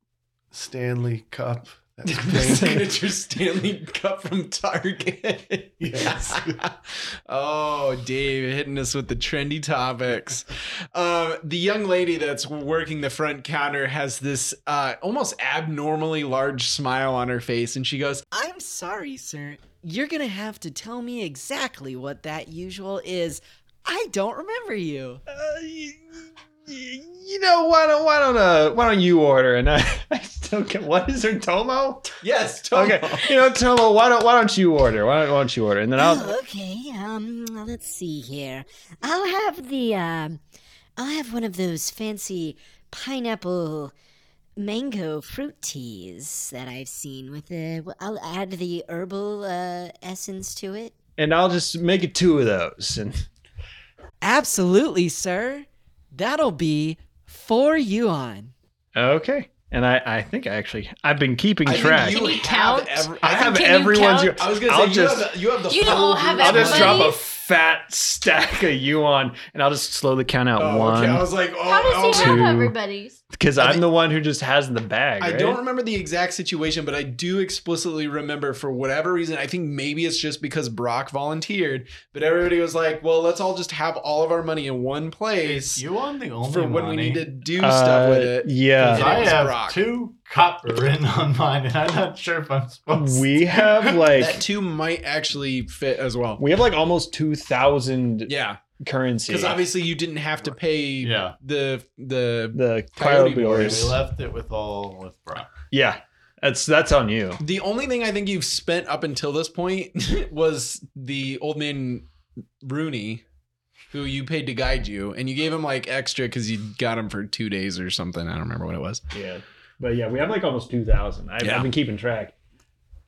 Stanley cup? That's the pink. signature Stanley Cup from Target. *laughs* Yes. *laughs* oh, Dave, hitting us with the trendy topics. Um, the young lady that's working the front counter has this uh, almost abnormally large smile on her face, and she goes, I'm sorry, sir. You're gonna have to tell me exactly what that usual is. I don't remember you. Uh, y- y- you know why don't why don't uh why don't you order and I, *laughs* I still can what is her Tomo? "Yes, Tomo." Okay, you know Tomo, why don't why don't you order? Why don't, why don't you order? And then I'll Oh, okay. Um, let's see here. I'll have the um, I'll have one of those fancy pineapple mango fruit teas that I've seen with the. I'll add the herbal uh, essence to it. and I'll just make it two of those. And Absolutely, sir. That'll be four yuan. okay, and I I think I actually I've been keeping I think track. you Can you have count? every- I have Can you everyone's. count? I was gonna I'll say just you have the, you have the You full don't have. I'll just drop a everybody? Fat stack of yuan, and I'll just slowly count out Oh, one okay. I was like, oh, How does he okay. have everybody's? because I I'm think- the one who just has the bag. I right? don't remember the exact situation, but I do explicitly remember for whatever reason. I think maybe it's just because Brock volunteered, but everybody was like, "Well, let's all just have all of our money in one place Is you on the only for when we need to do stuff with Uh, it." Yeah, I have Brock. two copper written on mine, and I'm not sure if I'm supposed. we have *laughs* like That too might actually fit as well. we have like almost two thousand Yeah, currency. because obviously you didn't have to pay Yeah. the the the Coyote Coyote Wars. Wars. We left it with all with Brock. Yeah, that's that's on you. The only thing I think you've spent up until this point *laughs* was the old man Rooney, who you paid to guide you, and you gave him like extra because you got him for two days or something. I don't remember what it was. Yeah, but yeah, we have like almost two thousand. I've, Yeah. I've been keeping track.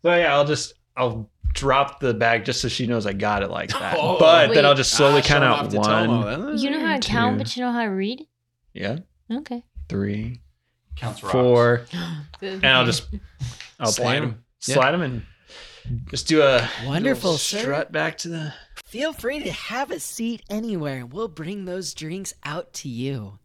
So yeah, I'll just I'll drop the bag just so she knows I got it like that. Oh. but Wait. then I'll just slowly Ah, count out one, You know how to two. count, but you know how to read? yeah, Okay. three, Counts rocks. four, *gasps* and I'll just *laughs* I'll Slide slide 'em. them, slide them, and just do a Wonderful, strut back to the. Feel free to have a seat anywhere. We'll bring those drinks out to you.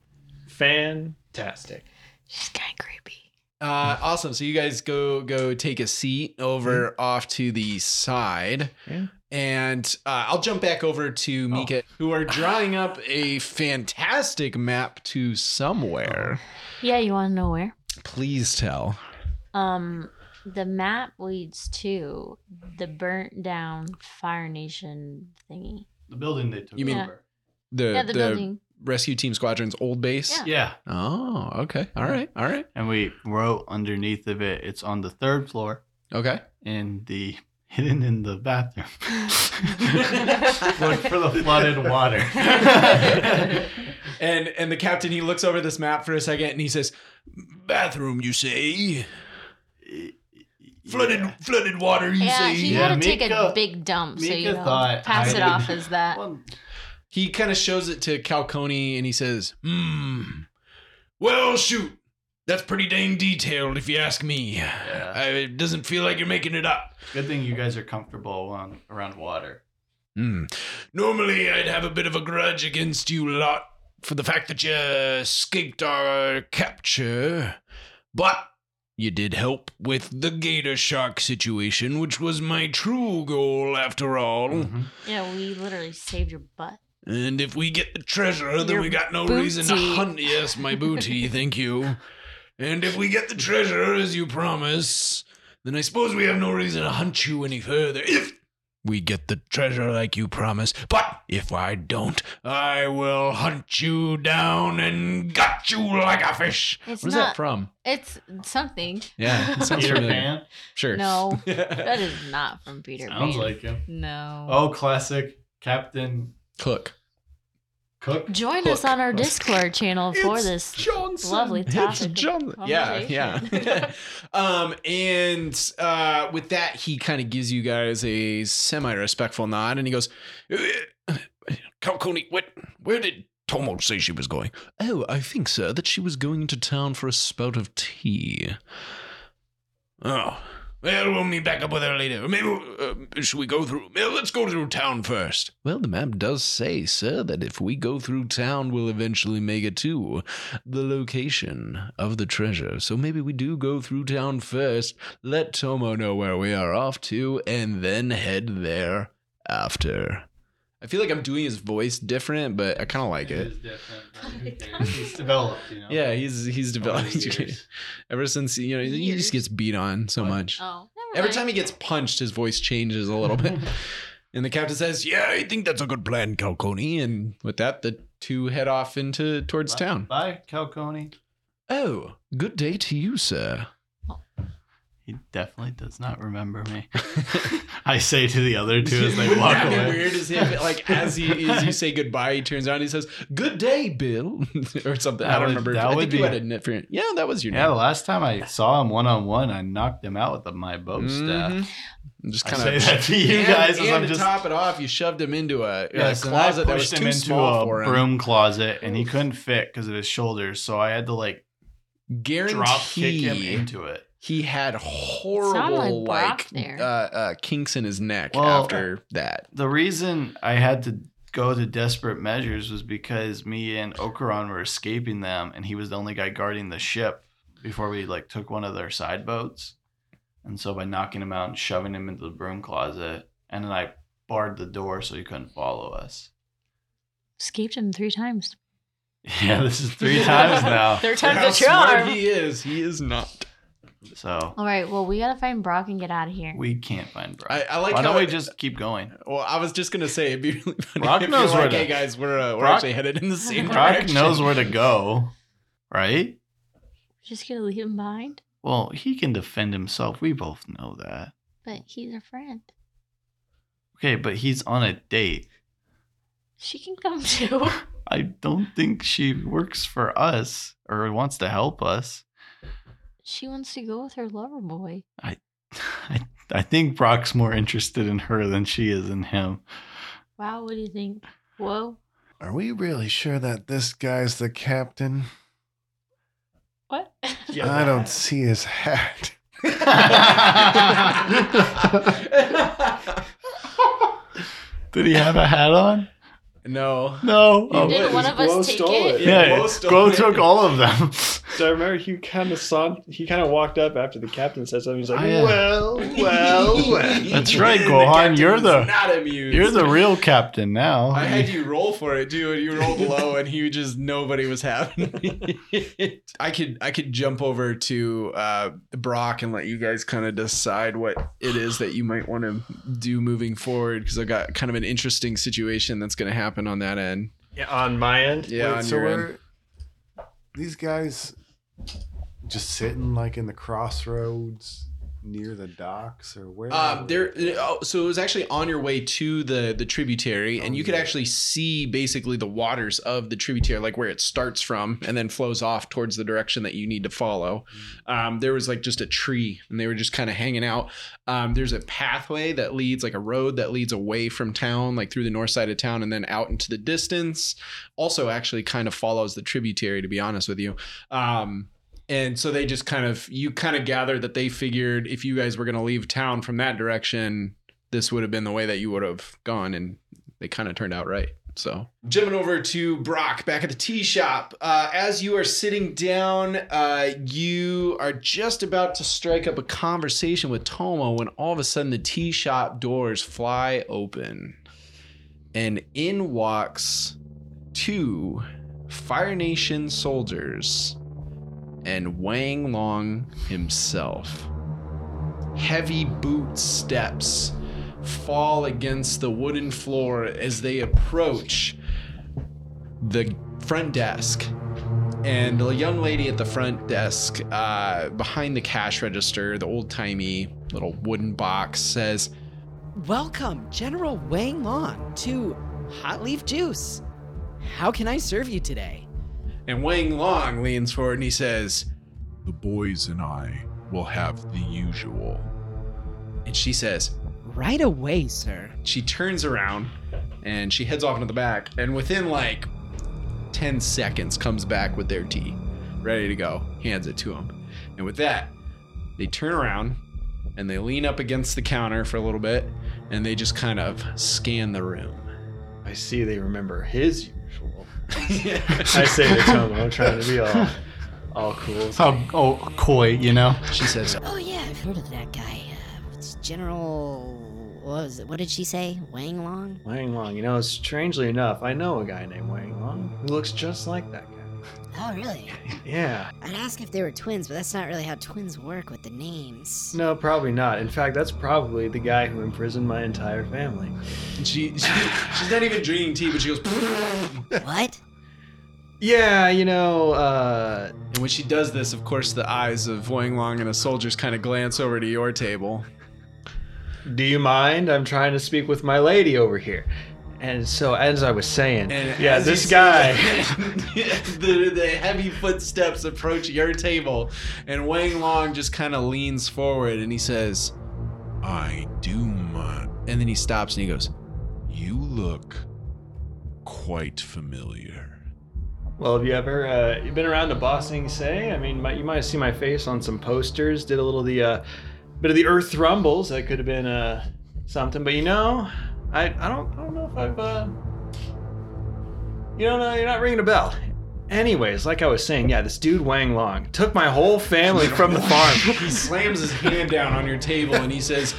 Fantastic. She's kind of creepy. Uh, awesome. So you guys go go take a seat over off to the side. Yeah. And uh, I'll jump back over to Mika, who are drawing up a fantastic map to somewhere. Yeah, you want to know where? Please tell. Um, the map leads to the burnt down Fire Nation thingy. The building they took You mean- over. The, yeah, the, building. Rescue team squadron's old base. Yeah. Yeah. Oh, okay. All right. All right. And we wrote underneath of it, it's on the third floor Okay. in the *laughs* hidden in the bathroom. *laughs* Look for the flooded water. *laughs* and and the captain he looks over this map for a second and he says, Bathroom, you say? Flooded, Yeah. flooded water, you Yeah, say? he Yeah, had to take a big dump, so you know, pass I it did- off as that. Well, he kind of shows it to Calconi and he says, Hmm. Well, shoot. That's pretty dang detailed, if you ask me. Yeah. I, it doesn't feel like you're making it up. good thing you guys are comfortable around, around water. Hmm. Normally, I'd have a bit of a grudge against you lot for the fact that you escaped our capture, but you did help with the gator shark situation, which was my true goal after all. Mhm. Yeah, we literally saved your butt. And if we get the treasure, then Your we got no reason to booty. hunt. Yes, my booty, *laughs* thank you. And if we get the treasure, as you promise, then I suppose we have no reason to hunt you any further. If we get the treasure like you promise. But if I don't, I will hunt you down and gut you like a fish. It's "Where's not. that from?" It's something. Yeah, it *laughs* sounds Peter familiar. Pan? Sure. No, *laughs* that is not from Peter Pan. Sounds Pan. like him. no. Oh, classic Captain Cook. Cook. Join us on our Discord channel for It's this Johnson. lovely It's topic. of Johnson. Yeah, yeah. *laughs* um, and uh, with that, he kind of gives you guys a semi-respectful nod, and he goes, Calconi, what? Where did Tomo say she was going? "Oh, I think, sir, that she was going into town for a spout of tea." Oh, well, we'll meet back up with her later. Maybe, uh, should we go through? Let's go through town first. Well, the map does say, sir, that if we go through town, we'll eventually make it to the location of the treasure. So maybe we do go through town first, let Tomo know where we are off to, and then head there after. I feel like I'm doing his voice different, but I kind of like it. it. is different. but? *laughs* He's developed, you know. Yeah, he's he's developed. *laughs* Ever since you know he just gets beat on so What? much. Oh, never Every mind. time he gets punched, his voice changes a little bit. *laughs* And the captain says, "Yeah, I think that's a good plan, Calconi." And with that, the two head off into towards Bye- town. Bye, Calconi. Oh, good day to you, sir. He definitely does not remember me. *laughs* I say to the other two as they walk That'd away. weird as him, like as he as you say goodbye, he turns around and he says, "Good day, Bill," *laughs* or something. I don't would- remember. that I would think you be- had a different. Yeah, that was your Yeah, the name. last time I saw him one on one, I knocked him out with the, my bow staff. Mhm. Just I kind say of that to you guys as and I'm to just top it off, you shoved him into a, a Yes, and I closet that was pushed him too into small a for him. broom closet, and he couldn't fit because of his shoulders. So I had to like Guarantee drop kick him into it. He had horrible like like, uh, uh, kinks in his neck Well, after that. The reason I had to go to desperate measures was because me and Okuran were escaping them, and he was the only guy guarding the ship before we like took one of their side boats. And so by knocking him out and shoving him into the broom closet, and then I barred the door so he couldn't follow us. escaped him three times. *laughs* Yeah, this is three times *laughs* now. Third For time's how the smart charm. he is. He is not. So All right, well, we gotta find Brock and get out of here. we can't find Brock. I, I like Why how don't we it- just keep going? Well, I was just gonna say it'd be really funny Brock if knows you're where like, to- hey guys, we're uh, we're Brock- actually headed in the *laughs* same Brock direction. knows where to go, right? We're just gonna leave him behind, Well, he can defend himself. We both know that. but he's a friend. Okay, but he's on a date. She can come *laughs* too. I don't think she works for us or wants to help us. She wants to go with her lover boy. I, *sighs* I I think Brock's more interested in her than she is in him. Wow, what do you think? Whoa. Are we really sure that this guy's the captain? What? I don't see his hat. *laughs* *laughs* Did he have a hat on? No. No. Oh, Did one of us Guo take stole it? it. yeah, Guo stole Guo it. took all of them. *laughs* So I remember he kind of saw, he kind of walked up after the captain said something. He's like, Oh, yeah. well, well, *laughs* well. That's right, Gohan. captain You're the not amused. you're the real captain now. I had you roll for it too, and you rolled low, and he just nobody was having it. *laughs* I could I could jump over to uh, Brock and let you guys kind of decide what it is that you might want to do moving forward because I got kind of an interesting situation that's going to happen on that end. Yeah, on my end. Yeah, Wait, on so your we're end. these guys just sitting like in the crossroads near the docks or where? Um, there. Oh, so it was actually on your way to the the tributary, and Oh, you could actually see basically the waters of the tributary, like where it starts from, and then flows off towards the direction that you need to follow. Um, there was like just a tree, and they were just kind of hanging out. Um, there's a pathway that leads, like a road that leads away from town, like through the north side of town, and then out into the distance. Also, actually, kind of follows the tributary. To be honest with you. Um, and so they just kind of you kind of gather that they figured if you guys were going to leave town from that direction this would have been the way that you would have gone and they kind of turned out right so. Jumping over to brock back at the tea shop. Uh, as you are sitting down uh, you are just about to strike up a conversation with tomo when all of a sudden the tea shop doors fly open and in walks two fire nation soldiers and Wang Long himself. Heavy boot steps fall against the wooden floor as they approach the front desk. And the young lady at the front desk, uh, behind the cash register, the old timey little wooden box, says, Welcome, General Wang Long, to Hot Leaf Juice. How can I serve you today? And Wang Long leans forward and he says, The boys and I will have the usual. and she says, Right away, sir. she turns around and she heads off into the back and within like 10 seconds comes back with their tea ready to go hands it to him and with that they turn around and they lean up against the counter for a little bit and they just kind of scan the room I see they remember his usual. *laughs* I say to Tomo, trying to be all, all cool. How oh coy, you know? she says *laughs* Oh yeah, I've heard of that guy. Uh, it's General. What was it? What did she say? Wang Long? Wang Long, you know, strangely enough, I know a guy named Wang Long who looks just like that guy. Oh really? Yeah. I'd ask if they were twins, but that's not really how twins work with the names. No, probably not. In fact, that's probably the guy who imprisoned my entire family. she, she she's not even drinking tea but she goes *laughs* What? Yeah, you know, uh, and when she does this of course the eyes of Wang Long and the soldiers kind of glance over to your table do you mind? I'm trying to speak with my lady over here. And so, as I was saying, And yeah, this guy. *laughs* the, the heavy footsteps approach your table, and Wang Long just kind of leans forward and he says, I do mind. and then he stops and he goes, You look quite familiar. Well, have you ever uh, you been around to Ba Sing Se? I mean, might, you might have seen my face on some posters. Did a little of the uh, bit of the Earth Rumbles. That could have been uh, something. But you know, I, I don't I don't know if I've uh, you don't know you're not ringing a bell. Anyways, like I was saying, yeah, this dude Wang Long took my whole family from the farm. *laughs* he slams his hand down on your table and he says,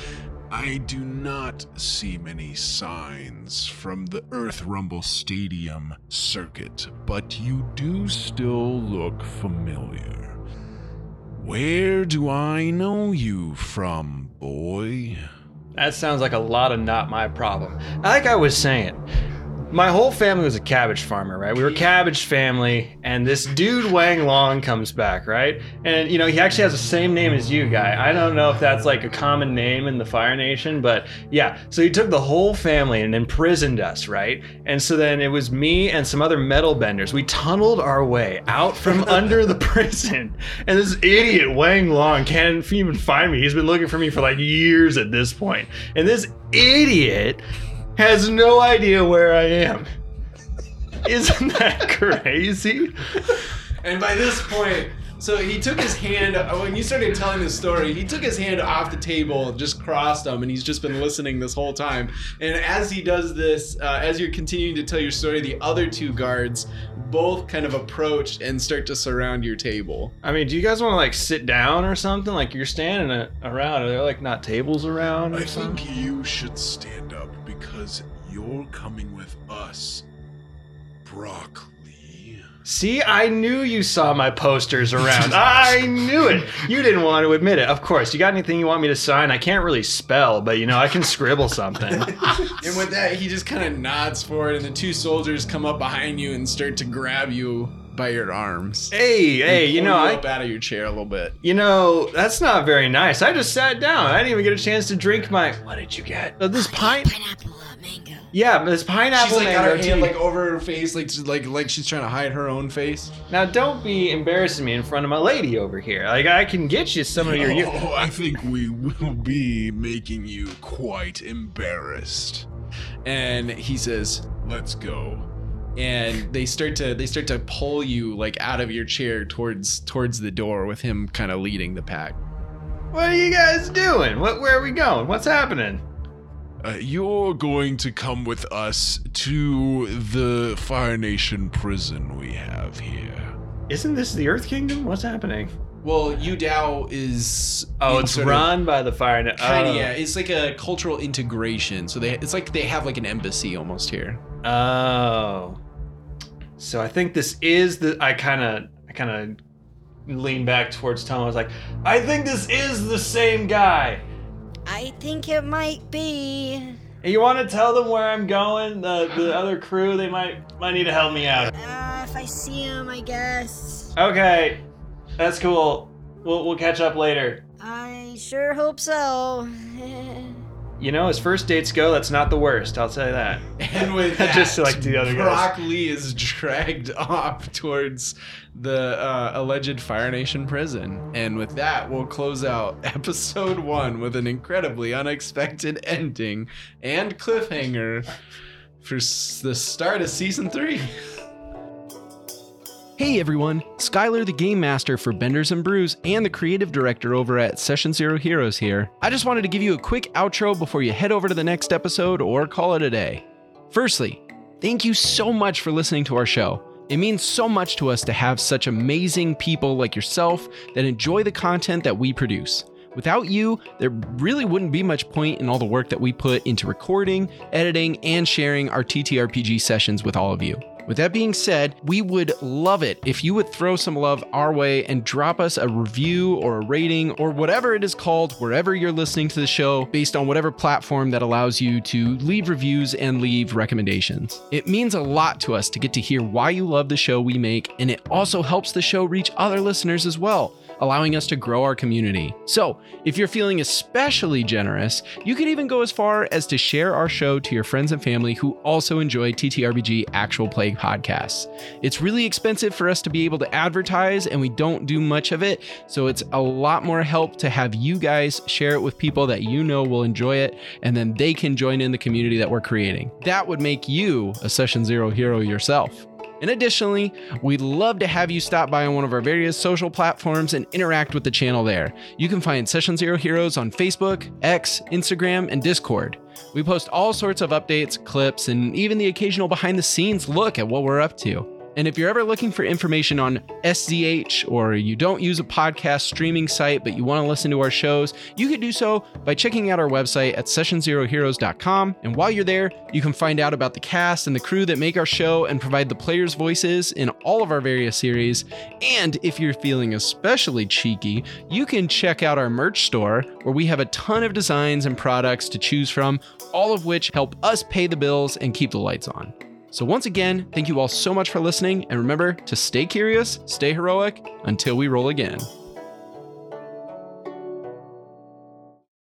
I do not see many signs from the Earth Rumble Stadium circuit, but you do still look familiar. Where do I know you from, boy? That sounds like a lot of not my problem. Like I was saying, my whole family was a cabbage farmer, right? We were a cabbage family, and this dude Wang Long comes back, right? And you know, he actually has the same name as you, guy. I don't know if that's like a common name in the Fire Nation, but yeah. So he took the whole family and imprisoned us, right? And so then it was me and some other metal benders. We tunneled our way out from *laughs* under the prison, and this idiot Wang Long can't even find me. He's been looking for me for like years at this point, and this idiot has no idea where I am. Isn't that crazy? and by this point, So he took his hand when you started telling this story. He took his hand off the table, just crossed them, and he's just been listening this whole time. And as he does this, uh, as you're continuing to tell your story, the other two guards both kind of approach and start to surround your table. I mean, do you guys want to like sit down or something? Like you're standing around. Are there like not tables around? Or I something? think you should stand up because you're coming with us. Broccoli. See, I knew you saw my posters around. *laughs* I knew it. You didn't want to admit it. Of course. You got anything you want me to sign? I can't really spell, but you know, I can scribble something. *laughs* And with that, he just kind of nods forward, and the two soldiers come up behind you and start to grab you by your arms. hey, hey, you know, I up out of your chair a little bit. You know, that's not very nice. I just sat down. I didn't even get a chance to drink my. What did you get? Uh, this pine. Pineapple uh, mango. Yeah, this pineapple She's like got mango her hand tea. like over her face, like like like she's trying to hide her own face. Now, don't be embarrassing me in front of my lady over here. Like, I can get you some of your. your Oh, I *laughs* think we will be making you quite embarrassed. And he says, Let's go. And they start to they start to pull you like out of your chair towards towards the door with him kind of leading the pack. what are you guys doing? What? Where are we going? What's happening? Uh, you're going to come with us to the Fire Nation prison we have here. Isn't this the Earth Kingdom? What's happening? Well, Yu Dao is Oh, it's sort of- run by the Fire. Nation. Kind of, oh. yeah. It's like a cultural integration. So they, it's like they have like an embassy almost here. Oh. So I think this is the. I kind of. I kind of lean back towards Tom. I was like, I think this is the same guy. I think it might be. You want to tell them where I'm going? The the other crew, they might might need to help me out. Uh, if I see him, I guess. Okay, that's cool. We'll we'll catch up later. I sure hope so. You know, as first dates go, that's not the worst. I'll tell you that. *laughs* And with *laughs* that, Just like the other guys. Brock Lee is dragged *laughs* off towards the uh, alleged Fire Nation prison. And with that, we'll close out episode one with an incredibly unexpected ending and cliffhanger for s- the start of season three. Hey everyone, Skylar the Game Master for Benders and Brews and the creative director over at Session Zero Heroes here. I just wanted to give you a quick outro before you head over to the next episode or call it a day. Firstly, thank you so much for listening to our show. It means so much to us to have such amazing people like yourself that enjoy the content that we produce. Without you, there really wouldn't be much point in all the work that we put into recording, editing, and sharing our TTRPG sessions with all of you. With that being said, we would love it if you would throw some love our way and drop us a review or a rating or whatever it is called wherever you're listening to the show based on whatever platform that allows you to leave reviews and leave recommendations. It means a lot to us to get to hear why you love the show we make, and it also helps the show reach other listeners as well allowing us to grow our community. So, if you're feeling especially generous, you could even go as far as to share our show to your friends and family who also enjoy TTRPG actual play podcasts. It's really expensive for us to be able to advertise, and we don't do much of it, so it's a lot more help to have you guys share it with people that you know will enjoy it, and then they can join in the community that we're creating. That would make you a Session Zero hero yourself. And additionally, we'd love to have you stop by on one of our various social platforms and interact with the channel there. You can find Session Zero Heroes on Facebook, X, Instagram, and Discord. We post all sorts of updates, clips, and even the occasional behind the scenes look at what we're up to. And if you're ever looking for information on SZH or you don't use a podcast streaming site but you want to listen to our shows, you could do so by checking out our website at sessionzeroheroes.com. And while you're there, you can find out about the cast and the crew that make our show and provide the players' voices in all of our various series. And if you're feeling especially cheeky, you can check out our merch store where we have a ton of designs and products to choose from, all of which help us pay the bills and keep the lights on. So, once again, thank you all so much for listening, and remember to stay curious, stay heroic until we roll again.